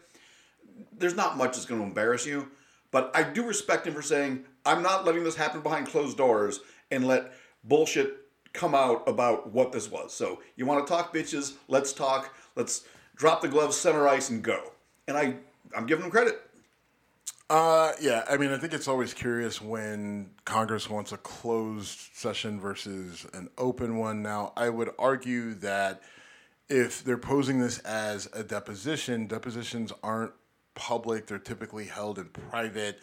there's not much that's going to embarrass you. But I do respect him for saying, I'm not letting this happen behind closed doors and let bullshit come out about what this was. So you want to talk bitches? Let's talk. Let's drop the gloves, center ice, and go. And I, I'm giving him credit. Uh, yeah. I mean, I think it's always curious when Congress wants a closed session versus an open one. Now, I would argue that if they're posing this as a deposition, depositions aren't public, they're typically held in private.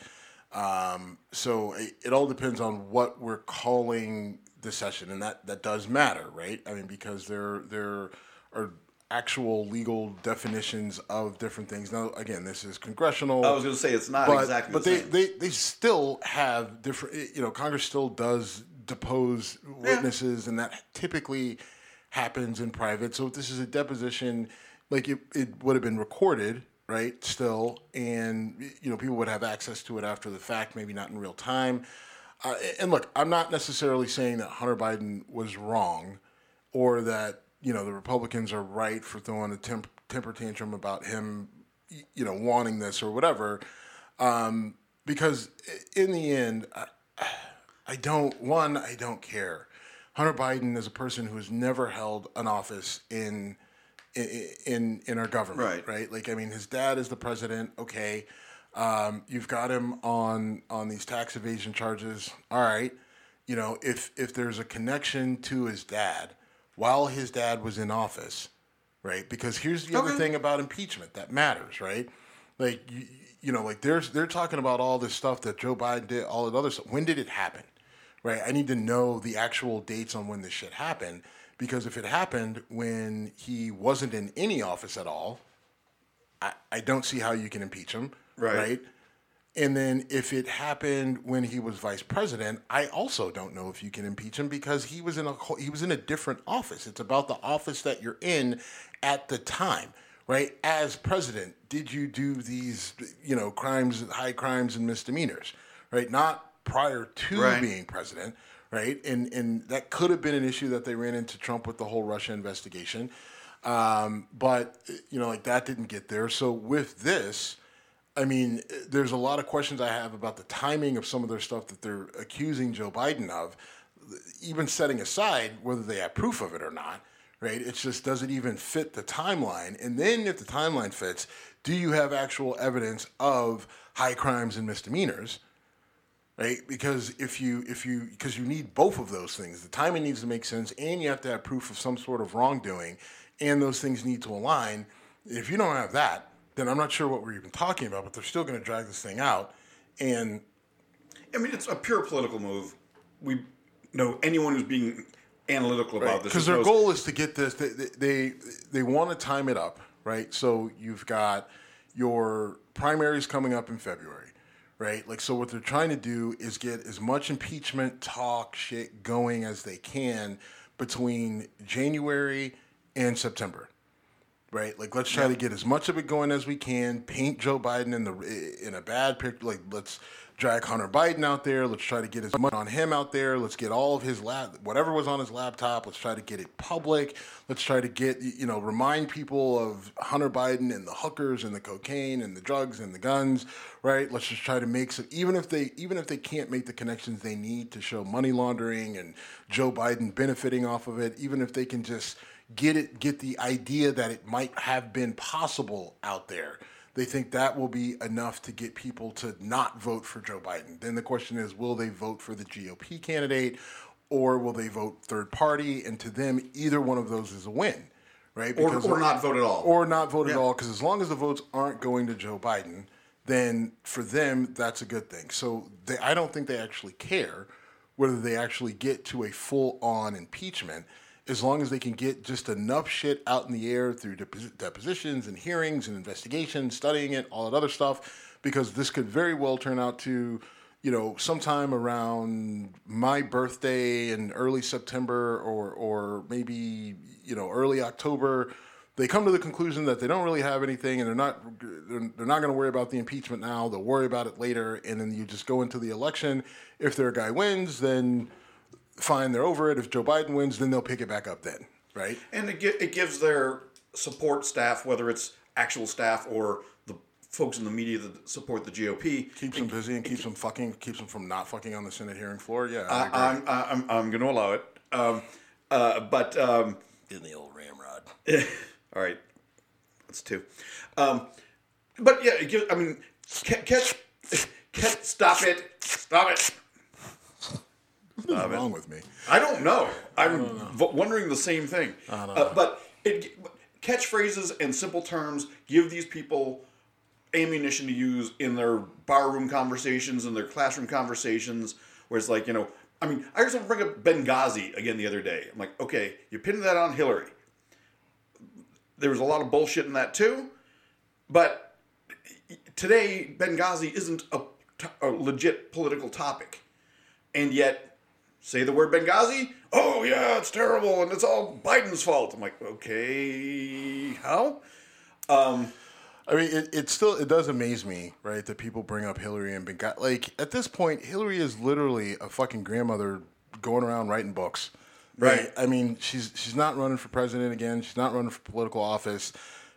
Um, so it, it, all depends on what we're calling the session, and that, that does matter, right? I mean, because there there are actual legal definitions of different things. Now, again, this is congressional. I was going to say it's not but, exactly, but the they, they they still have different. You know, Congress still does depose witnesses, yeah. and that typically happens in private. So if this is a deposition, like it, it would have been recorded right? Still, and you know, people would have access to it after the fact, maybe not in real time. Uh, and look, I'm not necessarily saying that Hunter Biden was wrong, or that you know the Republicans are right for throwing a temp- temper tantrum about him, you know, wanting this or whatever. Um, because in the end, I, I don't. One, I don't care. Hunter Biden is a person who has never held an office in in in our government, right? Right. Like, I mean, his dad is the president. Okay, um, you've got him on on these tax evasion charges. All right, you know, if if there's a connection to his dad while his dad was in office, right? Because here's the okay. other thing about impeachment that matters, right? Like, you, you know, like there's they're talking about all this stuff that Joe Biden did, all that other stuff. When did it happen? Right? I need to know the actual dates on when this shit happened because if it happened when he wasn't in any office at all, I, I don't see how you can impeach him. Right. Right. And then if it happened when he was vice president, I also don't know if you can impeach him because he was in a he was in a different office. It's about the office that you're in at the time, right? As president, did you do these, you know, crimes, high crimes and misdemeanors, right? Not prior to Right. being president, right? And and that could have been an issue that they ran into Trump with the whole Russia investigation. Um, but you know, like that didn't get there. So with this, I mean, there's a lot of questions I have about the timing of some of their stuff that they're accusing Joe Biden of, even setting aside whether they have proof of it or not, right? It just doesn't even fit the timeline. And then if the timeline fits, do you have actual evidence of high crimes and misdemeanors? Right? Because if you if you because you need both of those things. The timing needs to make sense and you have to have proof of some sort of wrongdoing and those things need to align. If you don't have that, then I'm not sure what we're even talking about, but they're still going to drag this thing out. And I mean, it's a pure political move. We know anyone who's being analytical about this because their knows- goal is to get this they they they, they want to time it up right so you've got your primaries coming up in february right like so what they're trying to do is get as much impeachment talk shit going as they can between january and september right? Like, let's try to get as much of it going as we can. Paint Joe Biden in the in a bad picture. Like, let's drag Hunter Biden out there. Let's try to get as much on him out there. Let's get all of his lap, whatever was on his laptop. Let's try to get it public. Let's try to get you know remind people of Hunter Biden and the hookers and the cocaine and the drugs and the guns, right? Let's just try to make some. Even if they even if they can't make the connections they need to show money laundering and Joe Biden benefiting off of it, even if they can just get it get the idea that it might have been possible out there. They think that will be enough to get people to not vote for Joe Biden. Then the question is will they vote for the GOP candidate or will they vote third party? And to them either one of those is a win right? Or, or not vote at all. or not vote at all because as long as the votes aren't going to Joe Biden, then for them that's a good thing. So they, I don't think they actually care whether they actually get to a full on impeachment as long as they can get just enough shit out in the air through depos- depositions and hearings and investigations, studying it, all that other stuff, because this could very well turn out to you know, sometime around my birthday in early September or or maybe you know early October, they come to the conclusion that they don't really have anything and they're not they're, they're not going to worry about the impeachment now. They'll worry about it later, and then you just go into the election. If their guy wins, then fine, they're over it. If Joe Biden wins, then they'll pick it back up then, right? and it, gi- it gives their support staff, whether it's actual staff or the folks in the media that support the GOP, Keeps them busy and keeps them fucking, keeps them from not fucking on the Senate hearing floor. Yeah, I I, agree. I'm, I'm, I'm going to allow it. Um, uh, but um, in the old ramrod. all right, that's two. Um, but yeah, it gives, I mean, ca- catch, catch, stop it, stop it. What's wrong with me? I don't know. I'm v- wondering the same thing. Uh, but it, catchphrases and simple terms give these people ammunition to use in their barroom conversations and their classroom conversations, where it's like, you know, I mean, I just heard someone bring up Benghazi again the other day. I'm like, okay, you pinned that on Hillary. There was a lot of bullshit in that too, but today Benghazi isn't a, a legit political topic, and yet say the word Benghazi, oh yeah, it's terrible and it's all Biden's fault. I'm like, okay, how? Um, I mean, it, it still it does amaze me, right, that people bring up Hillary and Benghazi. Like at this point, Hillary is literally a fucking grandmother going around writing books. Right. I mean, she's she's not running for president again. She's not running for political office.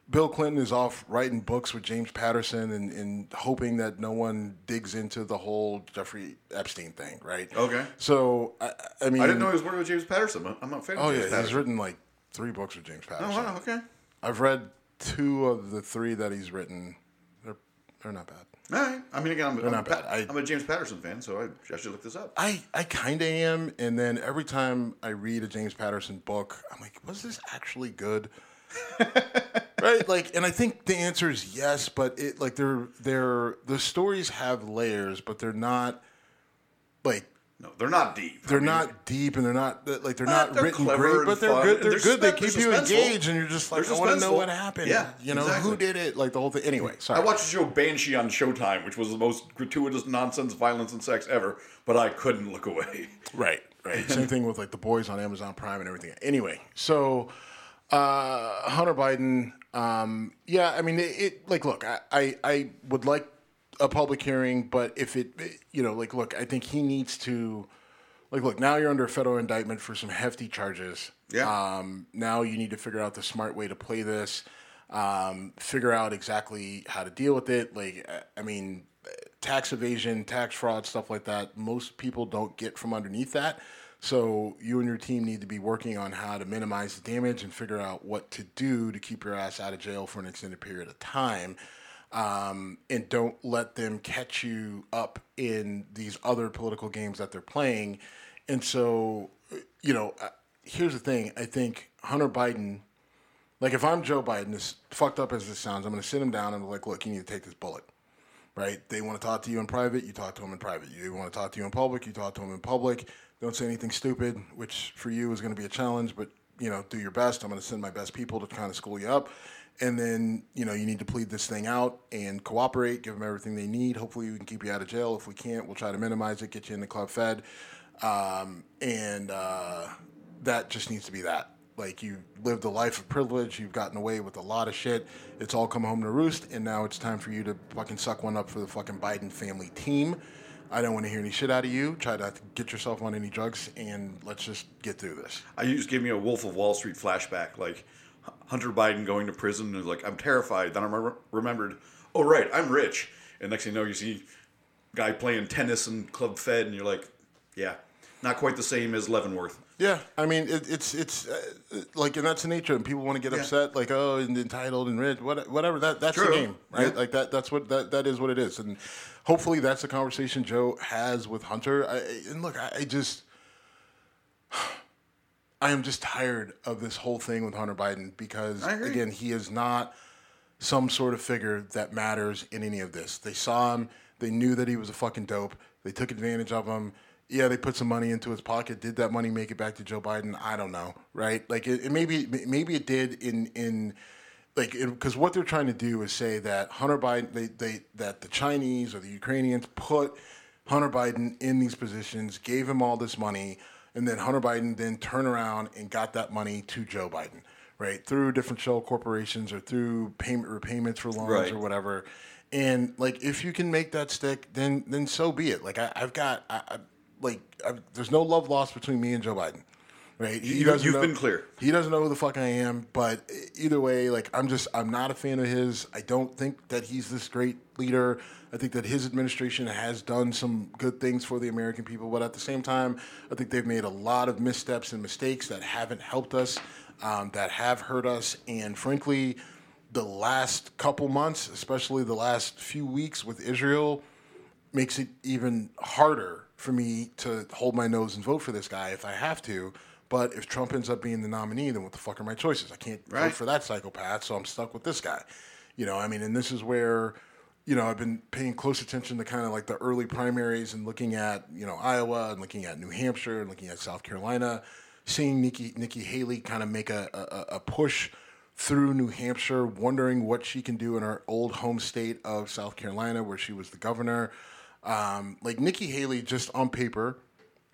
Bill Clinton is off writing books with James Patterson and, and hoping that no one digs into the whole Jeffrey Epstein thing, right? Okay. So I, I mean, I didn't know he was working with James Patterson. I'm- I'm not a fan Oh of yeah, James he's written like three books with James Patterson. Oh wow, okay. I've read two of the three that he's written. They're they're not bad. All right. I mean, again, I'm, I'm, not a, bad. I- I'm a James Patterson fan, so I, I should look this up. I, I kind of am, and then every time I read a James Patterson book, I'm like, was this actually good? right? Like, and I think the answer is yes, but it like they're they're the stories have layers, but they're not like No, they're not deep. they're I mean, not deep and they're not like they're Uh, not they're written great, but they're fun, good. They're they're good. They keep you engaged, and you're just like, I want to know what happened. Yeah, you know exactly. who did it, like the whole thing. Anyway, sorry. I watched the show Banshee on Showtime, which was the most gratuitous nonsense, violence, and sex ever, but I couldn't look away. Right, right. Same thing with like the boys on Amazon Prime and everything. Anyway, so uh, Hunter Biden, um, yeah, I mean, it, it like, look, I, I, I would like a public hearing, but if it, you know, like, look, I think he needs to, like, look, now you're under a federal indictment for some hefty charges. Yeah. Um, now you need to figure out the smart way to play this, um, figure out exactly how to deal with it. Like, I mean, tax evasion, tax fraud, stuff like that. Most people don't get from underneath that. So you and your team need to be working on how to minimize the damage and figure out what to do to keep your ass out of jail for an extended period of time. Um, and don't let them catch you up in these other political games that they're playing. And so, you know, uh, here's the thing. I think Hunter Biden, like if I'm Joe Biden, as fucked up as this sounds, I'm going to sit him down and be like, look, you need to take this bullet right? They want to talk to you in private, you talk to them in private. You want to talk to you in public, you talk to them in public. Don't say anything stupid, which for you is going to be a challenge, but you know, do your best. I'm going to send my best people to kind of school you up. And then, you know, you need to plead this thing out and cooperate, give them everything they need. Hopefully, we can keep you out of jail. If we can't, we'll try to minimize it, get you in the club fed. Um, and uh, that just needs to be that. Like you lived a life of privilege, you've gotten away with a lot of shit. It's all come home to roost, and now it's time for you to fucking suck one up for the fucking Biden family team. I don't want to hear any shit out of you. Try not to get yourself on any drugs, and let's just get through this. I just gave me a Wolf of Wall Street flashback, like Hunter Biden going to prison and like I'm terrified. Then I remember, remembered, oh right, I'm rich. And next thing you know, you see guy playing tennis and club fed, and you're like, yeah, not quite the same as Leavenworth. Yeah, I mean it, it's it's uh, like, and that's the nature. And people want to get Yeah. upset, like oh, and entitled and rich, what, whatever. That that's True. the game, right? Yeah. Like that. That's what that that is what it is. And hopefully that's the conversation Joe has with Hunter. I, and look, I, I just. I am just tired of this whole thing with Hunter Biden because again, he is not some sort of figure that matters in any of this. They saw him, they knew that he was a fucking dope. They took advantage of him. Yeah, they put some money into his pocket. Did that money make it back to Joe Biden? I don't know, right? Like it, it maybe maybe it did in in like because what they're trying to do is say that Hunter Biden they, they that the Chinese or the Ukrainians put Hunter Biden in these positions, gave him all this money, and then Hunter Biden then turned around and got that money to Joe Biden, right? Through different shell corporations or through payment repayments for loans Right. or whatever. And like, if you can make that stick, then then so be it. Like I, I've got, I, I, like, I've, there's no love lost between me and Joe Biden, right? He You- know- been clear. He doesn't know who the fuck I am, but either way, like, I'm just, I'm not a fan of his. I don't think that he's this great leader. I think that his administration has done some good things for the American people, but at the same time, I think they've made a lot of missteps and mistakes that haven't helped us, um, that have hurt us, and frankly, the last couple months, especially the last few weeks with Israel, makes it even harder for me to hold my nose and vote for this guy if I have to. But if Trump ends up being the nominee, then what the fuck are my choices? I can't vote for that psychopath, so I'm stuck with this guy. You know, I mean, and this is where, you know, I've been paying close attention to kind of like the early primaries and looking at, you know, Iowa and looking at New Hampshire and looking at South Carolina, seeing Nikki Nikki Haley kind of make a, a, a push through New Hampshire, wondering what she can do in her old home state of South Carolina, where she was the governor. Um, like Nikki Haley, just on paper,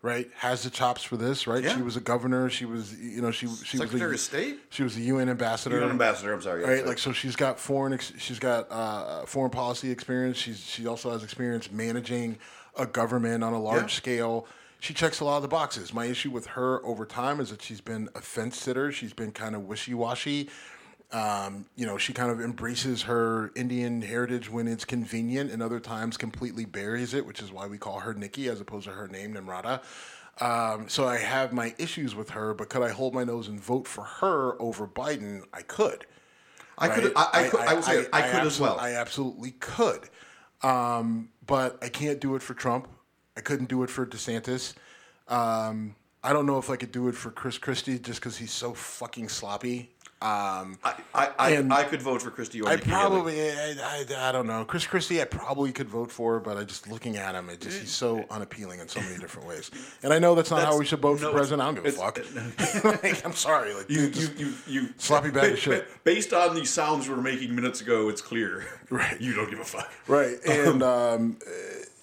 right, has the chops for this, right? Yeah. She was a governor. She was, you know, she she Secretary was of a, State? She was a UN ambassador. UN ambassador. I'm sorry. yeah, Right, like so, she's got foreign. Ex- she's got uh, foreign policy experience. She's she also has experience managing a government on a large Yeah. scale. She checks a lot of the boxes. My issue with her over time is that she's been a fence sitter. She's been kind of wishy washy. Um, you know, she kind of embraces her Indian heritage when it's convenient, and other times completely buries it, which is why we call her Nikki as opposed to her name Nimrata. Um, so I have my issues with her, but could I hold my nose and vote for her over Biden? I could. I could. right? I, I, could. I, would say I, could as well. I absolutely could, um, but I can't do it for Trump. I couldn't do it for DeSantis. Um, I don't know if I could do it for Chris Christie just because he's so fucking sloppy. Um, I, I, I, I could vote for Christie I probably, I, I, I don't know. Chris Christie, I probably could vote for, but I just looking at him, it just he's so unappealing in so many different ways. And I know that's not how we should vote no, for president. I don't give a fuck. like, I'm sorry. Like, You, dude, you, you, you, sloppy bag of shit. ba- Based on the sounds we were making minutes ago, it's clear. Right. You don't give a fuck. Right, and um, uh,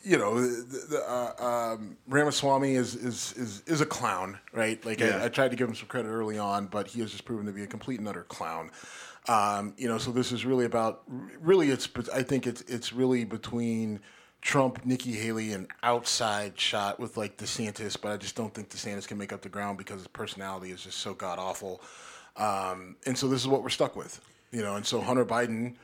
you know, the, the, uh, um, Ramaswamy is, is is is a clown, right? Like Yeah. I, I tried to give him some credit early on, but he has just proven to be a complete and utter clown. Um, you know, so this is really about really it's I think it's it's really between Trump, Nikki Haley, an outside shot with like DeSantis, but I just don't think DeSantis can make up the ground because his personality is just so god awful. Um, and so this is what we're stuck with, you know. And so Hunter Biden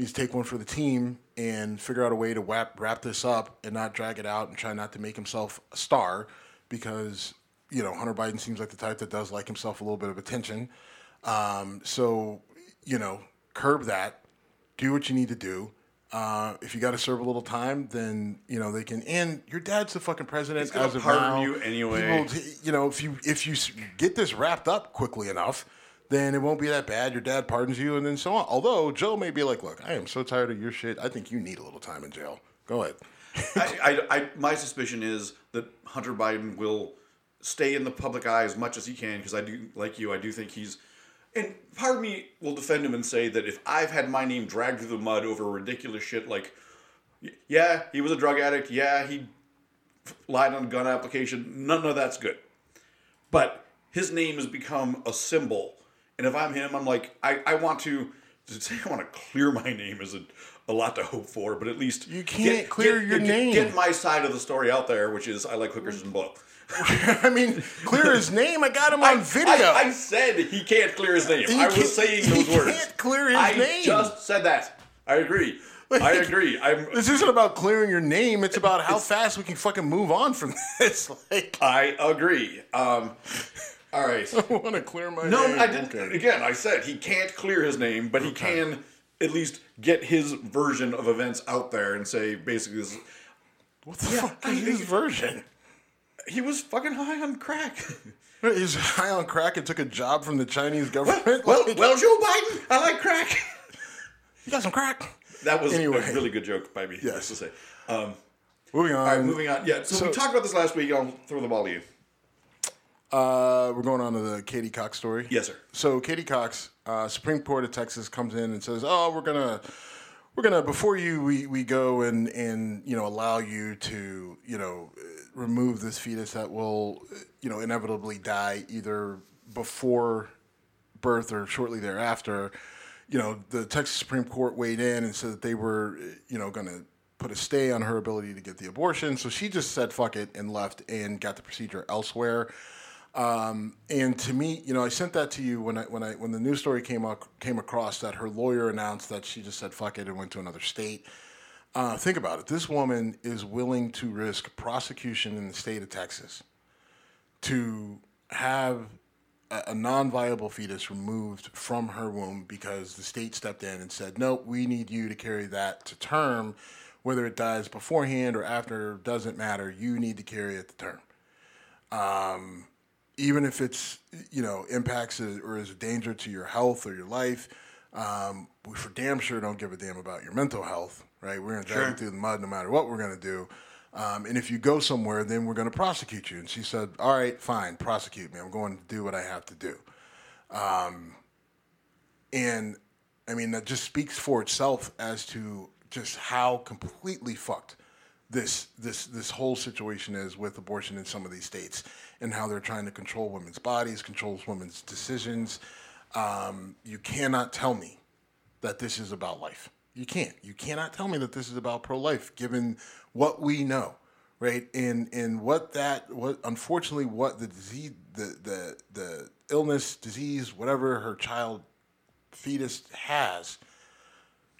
needs to take one for the team and figure out a way to wrap wrap this up and not drag it out and try not to make himself a star because you know Hunter Biden seems like the type that does like himself a little bit of attention. Um, so you know, curb that. Do what you need to do. Uh, if you got to serve a little time, then you know they can. And your dad's the fucking president He's gonna as of pardon now. you anyway. People, you know, if you if you get this wrapped up quickly enough, then it won't be that bad. Your dad pardons you, and then so on. Although Joe may be like, "Look, I am so tired of your shit. I think you need a little time in jail. Go ahead." I, I, I, my suspicion is that Hunter Biden will stay in the public eye as much as he can because I do, like you, I do think he's. And part of me will defend him and say that if I've had my name dragged through the mud over ridiculous shit like, yeah, he was a drug addict, yeah, he lied on a gun application, none of that's good. But his name has become a symbol. And if I'm him, I'm like, I, I want to, say I want to clear my name is a, a lot to hope for, but at least You can't clear your get, name. Get my side of the story out there, which is I like hookers and blow. I mean, clear his name. I got him I, on video. I, I said he can't clear his name. He I was saying he those words. can't clear his I name. just said that. I agree. I agree. I'm. this isn't about clearing your name. It's about how fast we can fucking move on from this. Like, I agree. Um, all right. I want to clear my No, name. No, I didn't. Okay. Again, I said he can't clear his name, but he can at least get his version of events out there and say basically this. What the Yeah, fuck I- is his version? He was fucking high on crack. He's high on crack and took a job from the Chinese government. well, Like, well, Joe Biden, I like crack. you got some crack. That was Anyway. a really good joke by me. Yes. To say. Um, Moving on. all right, moving on. Yeah. So, so- we talked about this last week. I'll throw the ball to you. Uh, we're going on to the Katie Cox story. Yes, sir. So Katie Cox, uh, Supreme Court of Texas comes in and says, "Oh, we're gonna, we're gonna before you we, we go and and you know allow you to you know remove this fetus that will you know inevitably die either before birth or shortly thereafter." You know, the Texas Supreme Court weighed in and said that they were you know going to put a stay on her ability to get the abortion. So she just said fuck it and left and got the procedure elsewhere. Um, and to me, you know, I sent that to you when I when I when the news story came up came across that her lawyer announced that she just said fuck it and went to another state. Uh, think about it. This woman is willing to risk prosecution in the state of Texas to have a, a non-viable fetus removed from her womb because the state stepped in and said, "No, we need you to carry that to term, whether it dies beforehand or after doesn't matter. You need to carry it to term." Even if it's you know impacts or is a danger to your health or your life, um, we for damn sure don't give a damn about your mental health, right? We're gonna drag you through the mud no matter what we're gonna do. Um, and if you go somewhere, then we're gonna prosecute you. And she said, "All right, fine, prosecute me. I'm going to do what I have to do." Um, and I mean that just speaks for itself as to just how completely fucked this this this whole situation is with abortion in some of these states and how they're trying to control women's bodies, controls women's decisions. Um, you cannot tell me that this is about life. You can't. You cannot tell me that this is about pro life, given what we know, right? And and what that what unfortunately what the disease the the the illness, disease, whatever her child fetus has,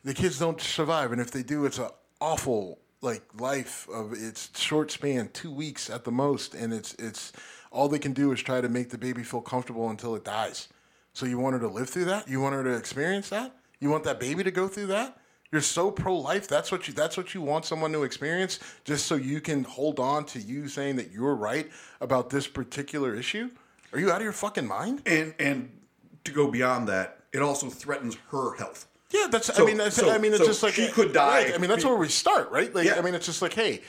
the kids don't survive, and if they do, it's a awful like life of it's short span, two weeks at the most, and it's it's all they can do is try to make the baby feel comfortable until it dies. So you want her to live through that? You want her to experience that? You want that baby to go through that? You're so pro life. That's what you. That's what you want someone to experience, just so you can hold on to you saying that you're right about this particular issue. Are you out of your fucking mind? And and to go beyond that, it also threatens her health. Yeah, that's. So- I mean, that's. so- I mean, it's so just like she could die. right, I mean, that's where we start, right? Like, Yeah. I mean, it's just like, hey,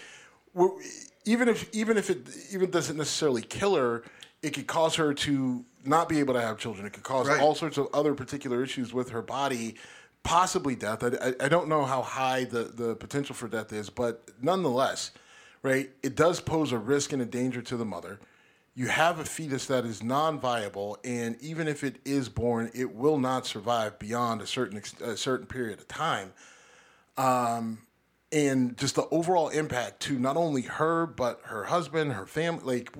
even if even if it even doesn't necessarily kill her, it could cause her to not be able to have children. It could cause Right. all sorts of other particular issues with her body, possibly death. I, I, I don't know how high the the potential for death is, but nonetheless, right? It does pose a risk and a danger to the mother. You have a fetus that is non-viable, and even if it is born, it will not survive beyond a certain a certain period of time. Um, and just the overall impact to not only her but her husband, her family. Like,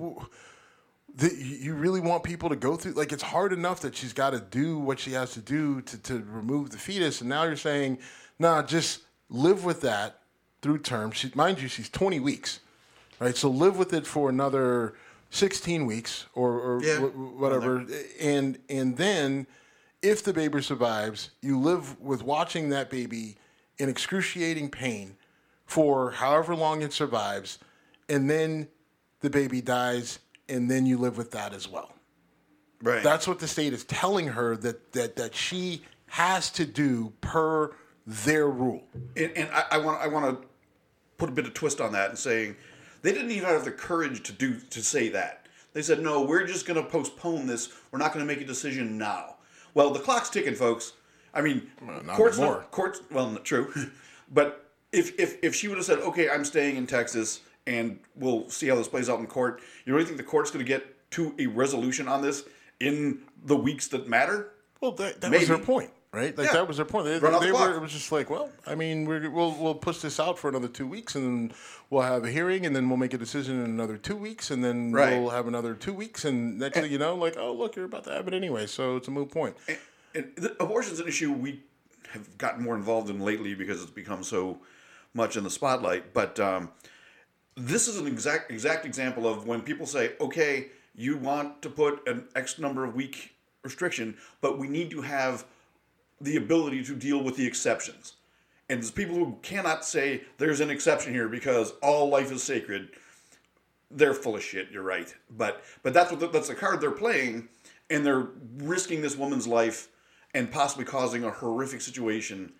you really want people to go through. Like, it's hard enough that she's got to do what she has to do to to remove the fetus, and now you're saying, nah, just live with that through term. She, mind you, she's 20 weeks, right? So live with it for another 16 weeks or, or Yeah. wh- whatever, and and then if the baby survives, you live with watching that baby in excruciating pain for however long it survives, and then the baby dies, and then you live with that as well. Right. That's what the state is telling her that that that she has to do per their rule. and, and I, I want I want to put a bit of twist on that and saying they didn't even have the courage to do to say that. They said, "No, we're just going to postpone this. We're not going to make a decision now." Well, the clock's ticking, folks. I mean, not courts, anymore. not, courts. Well, not true, but if if if she would have said, "Okay, I'm staying in Texas, and we'll see how this plays out in court," you really think the court's going to get to a resolution on this in the weeks that matter? Well, that, that was Maybe. point, right? Like Yeah. that was their point. They, out they the were. It was just like, well, I mean, we're, we'll we'll push this out for another two weeks, and then we'll have a hearing, and then we'll make a decision in another two weeks, and then Right. we'll have another two weeks, and next thing you know, like, oh look, you're about to have it anyway, so it's a moot point. and, and the, abortion's an issue we have gotten more involved in lately because it's become so much in the spotlight. But um, this is an exact exact example of when people say, "Okay, you want to put an X number of week restriction, but we need to have the ability to deal with the exceptions." And there's people who cannot say there's an exception here because all life is sacred they're full of shit. You're right, but but that's what the, that's the card they're playing, and they're risking this woman's life and possibly causing a horrific situation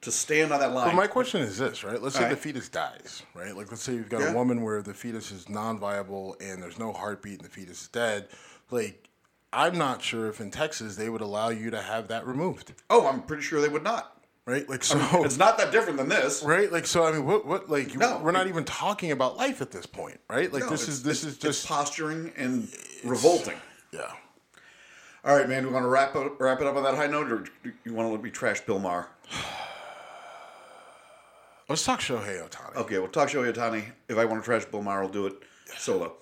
to stand on that line. But my question is this, right? Let's say All the fetus dies, right? Like, let's say you've got Yeah. a woman where the fetus is non-viable and there's no heartbeat and the fetus is dead. Like, I'm not sure if in Texas they would allow you to have that removed, oh, I'm pretty sure they would not. right? Like, so It's not that different than this. right? Like, so I mean, what, what, like, No. we're not even talking about life at this point, right? Like, No, this is this is just posturing and revolting. yeah. All right, man. We want to wrap it, wrap it up on that high note, or do you want to let me trash Bill Maher? Let's talk Shohei Otani. Okay, we'll talk Shohei Otani. If I want to trash Bill Maher, I'll do it solo.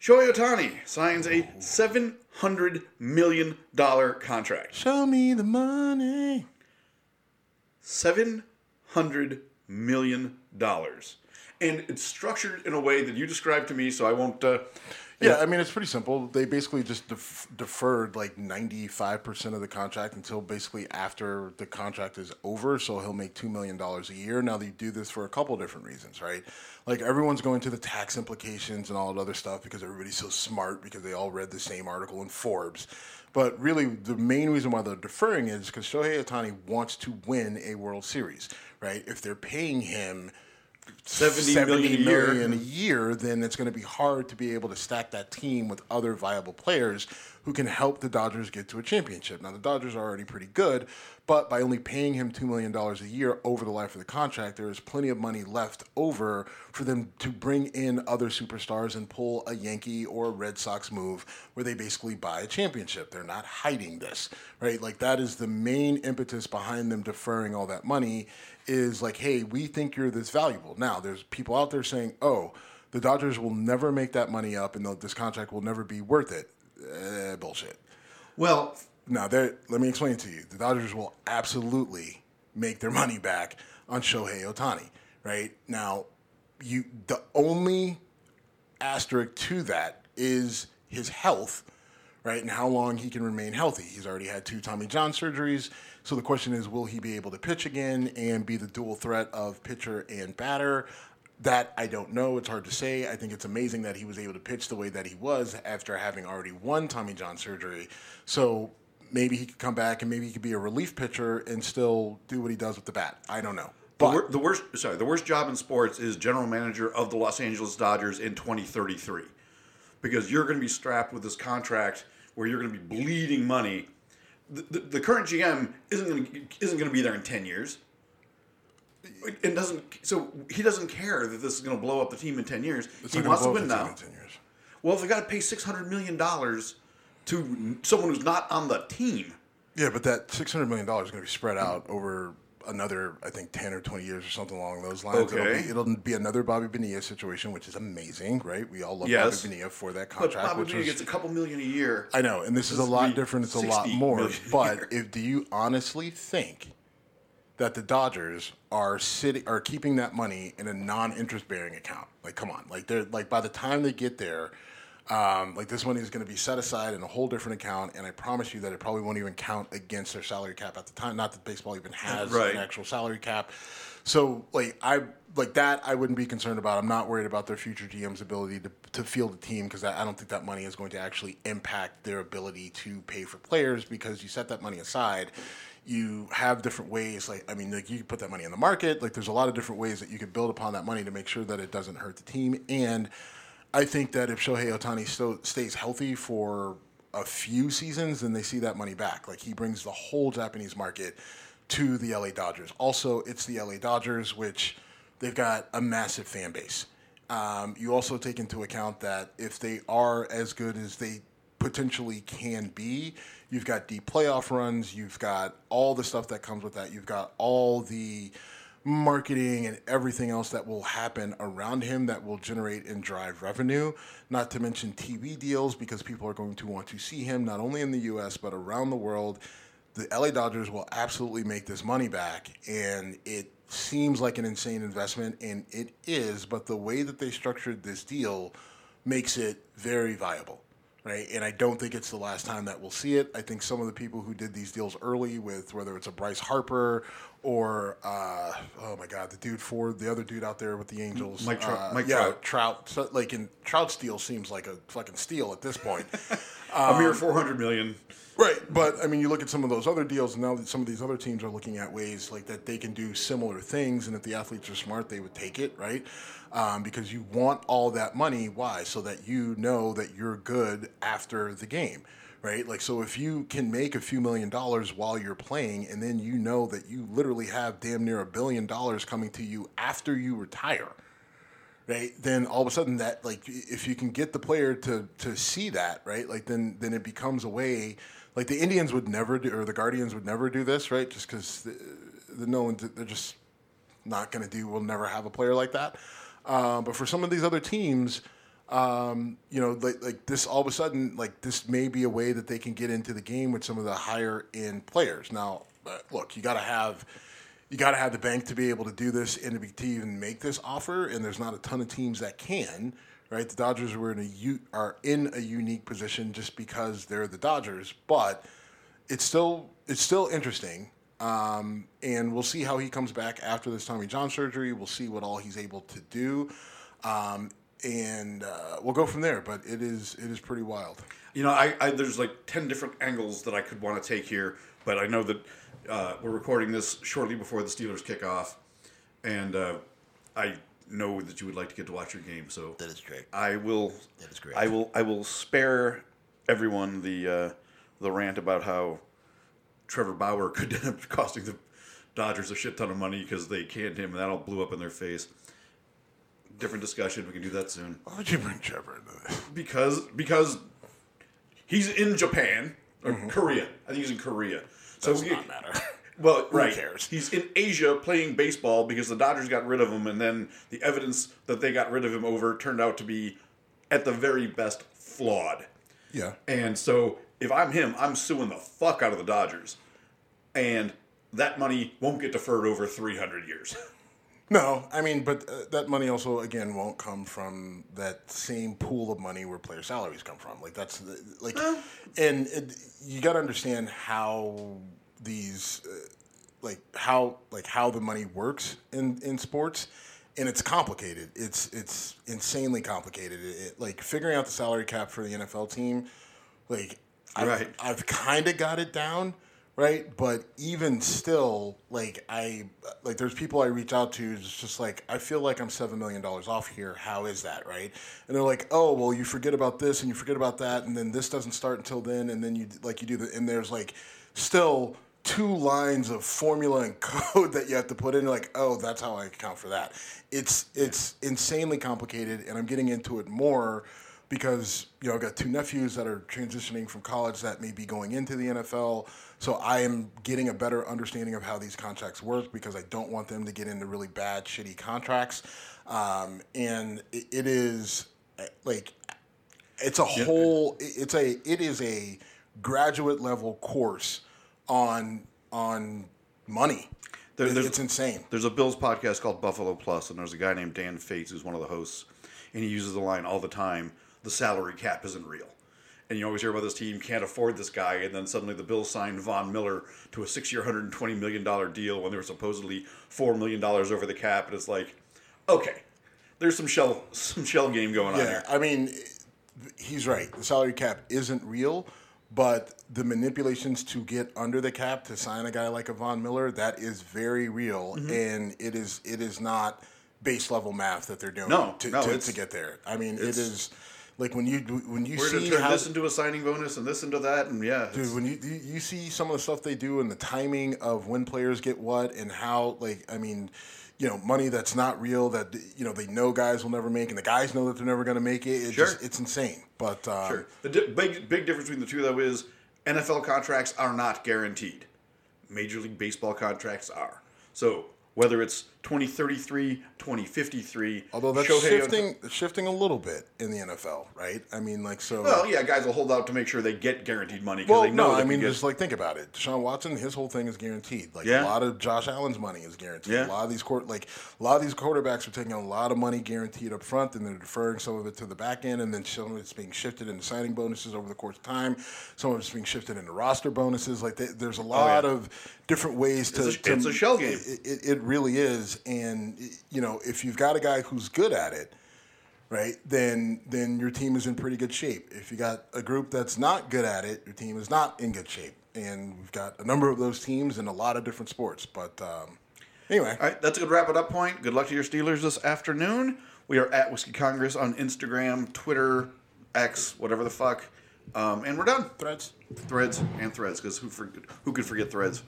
Shohei Otani signs a seven hundred million dollar contract. Show me the money. seven hundred million dollars, and it's structured in a way that you described to me. So I won't. Uh, Yeah, I mean it's pretty simple. They basically just def- deferred like ninety five percent of the contract until basically after the contract is over. So he'll make two million dollars a year. Now they do this for a couple different reasons, right? Like everyone's going to the tax implications and all that other stuff because everybody's so smart because they all read the same article in Forbes. But really, the main reason why they're deferring is because Shohei Otani wants to win a World Series, right? If they're paying him 70 million a year. million a year, then it's going to be hard to be able to stack that team with other viable players who can help the Dodgers get to a championship. Now, the Dodgers are already pretty good, but by only paying him $2 million a year over the life of the contract, there is plenty of money left over for them to bring in other superstars and pull a Yankee or a Red Sox move where they basically buy a championship. They're not hiding this, right? Like, that is the main impetus behind them deferring all that money is like, hey, we think you're this valuable. Now, there's people out there saying, oh, the Dodgers will never make that money up and this contract will never be worth it. Eh, bullshit. well, Now, let me explain to you. The Dodgers will absolutely make their money back on Shohei Otani, right? Now, you the only asterisk to that is his health, right? And how long he can remain healthy. He's already had two Tommy John surgeries. So the question is, will he be able to pitch again and be the dual threat of pitcher and batter? That I don't know. It's hard to say. I think it's amazing that he was able to pitch the way that he was after having already won Tommy John surgery. So maybe he could come back and maybe he could be a relief pitcher and still do what he does with the bat. I don't know. The, But wor- the worst, sorry, the worst job in sports is general manager of the Los Angeles Dodgers in 2033, because you're going to be strapped with this contract where you're going to be bleeding money. The, the, the current GM isn't going to isn't going to be there in 10 years. It doesn't. So he doesn't care that this is going to blow up the team in 10 years. it's he wants to win now. in 10 years. Well, if they got to pay 600 million dollars to someone who's not on the team, Yeah, but that six hundred million dollars is going to be spread out over another, I think, ten or twenty years or something along those lines. Okay. It'll be, it'll be another Bobby Bonilla situation, which is amazing, right? We all love Yes. Bobby Bonilla for that but contract, Bobby which Bonilla gets a couple million a year. I know, and this is a lot different. It's a lot more. But if do you honestly think that the Dodgers are sitting are keeping that money in a non-interest bearing account? Like, come on, like they're like by the time they get there. Um, like this money is going to be set aside in a whole different account, and I promise you that it probably won't even count against their salary cap at the time. Not that baseball even has Right. an actual salary cap. So, like I like that, I wouldn't be concerned about. I'm not worried about their future GM's ability to, to field a team because I don't think that money is going to actually impact their ability to pay for players because you set that money aside. You have different ways, like I mean, like you can put that money in the market. Like there's a lot of different ways that you could build upon that money to make sure that it doesn't hurt the team. And I think that if Shohei Otani still stays healthy for a few seasons, then they see that money back. Like he brings the whole Japanese market to the LA Dodgers. Also, it's the LA Dodgers, which they've got a massive fan base. Um, you also take into account that if they are as good as they potentially can be, you've got deep playoff runs, you've got all the stuff that comes with that, you've got all the marketing and everything else that will happen around him that will generate and drive revenue. Not to mention TV deals because people are going to want to see him not only in the US but around the world. The LA Dodgers will absolutely make this money back, and it seems like an insane investment, and it is, but the way that they structured this deal makes it very viable right? And I don't think it's the last time that we'll see it. I think some of the people who did these deals early with whether it's a Bryce Harper or uh, oh my God, the dude for the other dude out there with the Angels, Mike Trout- uh, Mike yeah, Trout. Trout. So, like in Trout's deal seems like a fucking steal at this point. a Um, mere 400 million. Right, but I mean, you look at some of those other deals, and now that some of these other teams are looking at ways like that they can do similar things, and if the athletes are smart, they would take it, right? Um, because you want all that money. Why? So that you know that you're good after the game, right? Like, so if you can make a few million dollars while you're playing, and then you know that you literally have damn near a billion dollars coming to you after you retire, right? Then all of a sudden that like if you can get the player to to see that right? Like then then it becomes a way like the indians would never do or the guardians would never do this right? Just because the, the no one they're just not going to do we'll never have a player like that. Um, but for some of these other teams um, you know like, like this all of a sudden like this may be a way that they can get into the game with some of the higher end players now uh, look you got to have you got to have the bank to be able to do this and to, be, to even make this offer. And there's not a ton of teams that can. Right, the Dodgers were in a u- are in a unique position just because they're the Dodgers, but it's still it's still interesting. Um, and we'll see how he comes back after this Tommy John surgery. We'll see what all he's able to do, um, and uh, we'll go from there. But it is it is pretty wild. You know, I, I there's like 10 different angles that I could want to take here, but I know that uh, we're recording this shortly before the Steelers kick off, and uh, I know that you would like to get to watch your game, so That is great. I will. That is correct. I will. I will spare everyone the uh, the rant about how Trevor Bauer could end up costing the Dodgers a shit ton of money because they canned him, and that all blew up in their face. Different discussion. We can do that soon Why would you bring Trevor into this? because because he's in Japan or mm-hmm. Korea. I think he's in Korea. So Does not matter. Well, right. cares? He's in Asia playing baseball because the Dodgers got rid of him, and then the evidence that they got rid of him over turned out to be, at the very best, flawed. Yeah. And so, if I'm him, I'm suing the fuck out of the Dodgers, and that money won't get deferred over 300 years. No, I mean, but uh, that money also again won't come from that same pool of money where player salaries come from. Like that's the, like, and it, you got to understand how these, uh, like how like how the money works in in sports, and it's complicated. It's it's insanely complicated. It, it- like figuring out the salary cap for the NFL team, like I've, I've kind of got it down, right? But even still, like I like there's people I reach out to. It's just like I feel like I'm seven million dollars off here. How is that, right? And they're like, oh well, you forget about this and you forget about that, and then this doesn't start until then, and then you like you do the and there's like still two lines of formula and code that you have to put in like oh that's how i account for that it's it's insanely complicated and i'm getting into it more because you know i've got two nephews that are transitioning from college that may be going into the nfl so i am getting a better understanding of how these contracts work because i don't want them to get into really bad shitty contracts. Um, and it, it is eh, like it's a whole it's a it is a graduate level course on on money. There- there's- it's insane. There's a Bills podcast called Buffalo Plus, and there's a guy named Dan Fetes who's one of the hosts, and he uses the line all the time: "The salary cap isn't real." And you always hear about this team can't afford this guy, and then suddenly the Bills signed Von Miller to a six-year, 120 million dollar deal when they were supposedly four million dollars over the cap, and it's like, okay, there's some shell some shell game going on yeah here. i mean he's right the salary cap isn't real but the manipulations to get under the cap to sign a guy like a Von Miller that is very real Mm-hmm. and it is it is not base level math that they're doing No, to, no, to, to get there i mean it's- is like when you when you We're see turn how this into a signing bonus and this into that, and yeah, Dude, when you you see some of the stuff they do and the timing of when players get what and how, like, I mean, you know, money that's not real that you know they know guys will never make, and the guys know that they're never going to make it. It's Sure. just, it's insane. But um, Sure. The di- big big difference between the two though is NFL contracts are not guaranteed. Major League Baseball contracts are. So whether it's 2033, 2053, although that's Shohei shifting shifting a little bit in the NFL, right? I mean, like so. Well, yeah, guys will hold out to make sure they get guaranteed money because Well, they know no, I mean, just like think about it. Deshaun Watson, his whole thing is guaranteed. Like Yeah. a lot of Josh Allen's money is guaranteed. Yeah. A lot of these court, like a lot of these quarterbacks are taking a lot of money guaranteed up front, and they're deferring some of it to the back end, and then some of it's being shifted into signing bonuses over the course of time. Some of it's being shifted into roster bonuses. Like they, there's a lot Oh, yeah. of different ways to. It's a- to- it's a shell game. It, it, it really is, and you know, if you've got a guy who's good at it right? Then then your team is in pretty good shape. If you got a group that's not good at it, your team is not in good shape. And we've got a number of those teams in a lot of different sports. But um, anyway, All right, that's a good wrap it up point. Good luck to your Steelers this afternoon. We are at Whiskey Congress on Instagram, Twitter, X, whatever the fuck. Um, and we're done. threads. Threads and threads, because who, for, who could forget threads?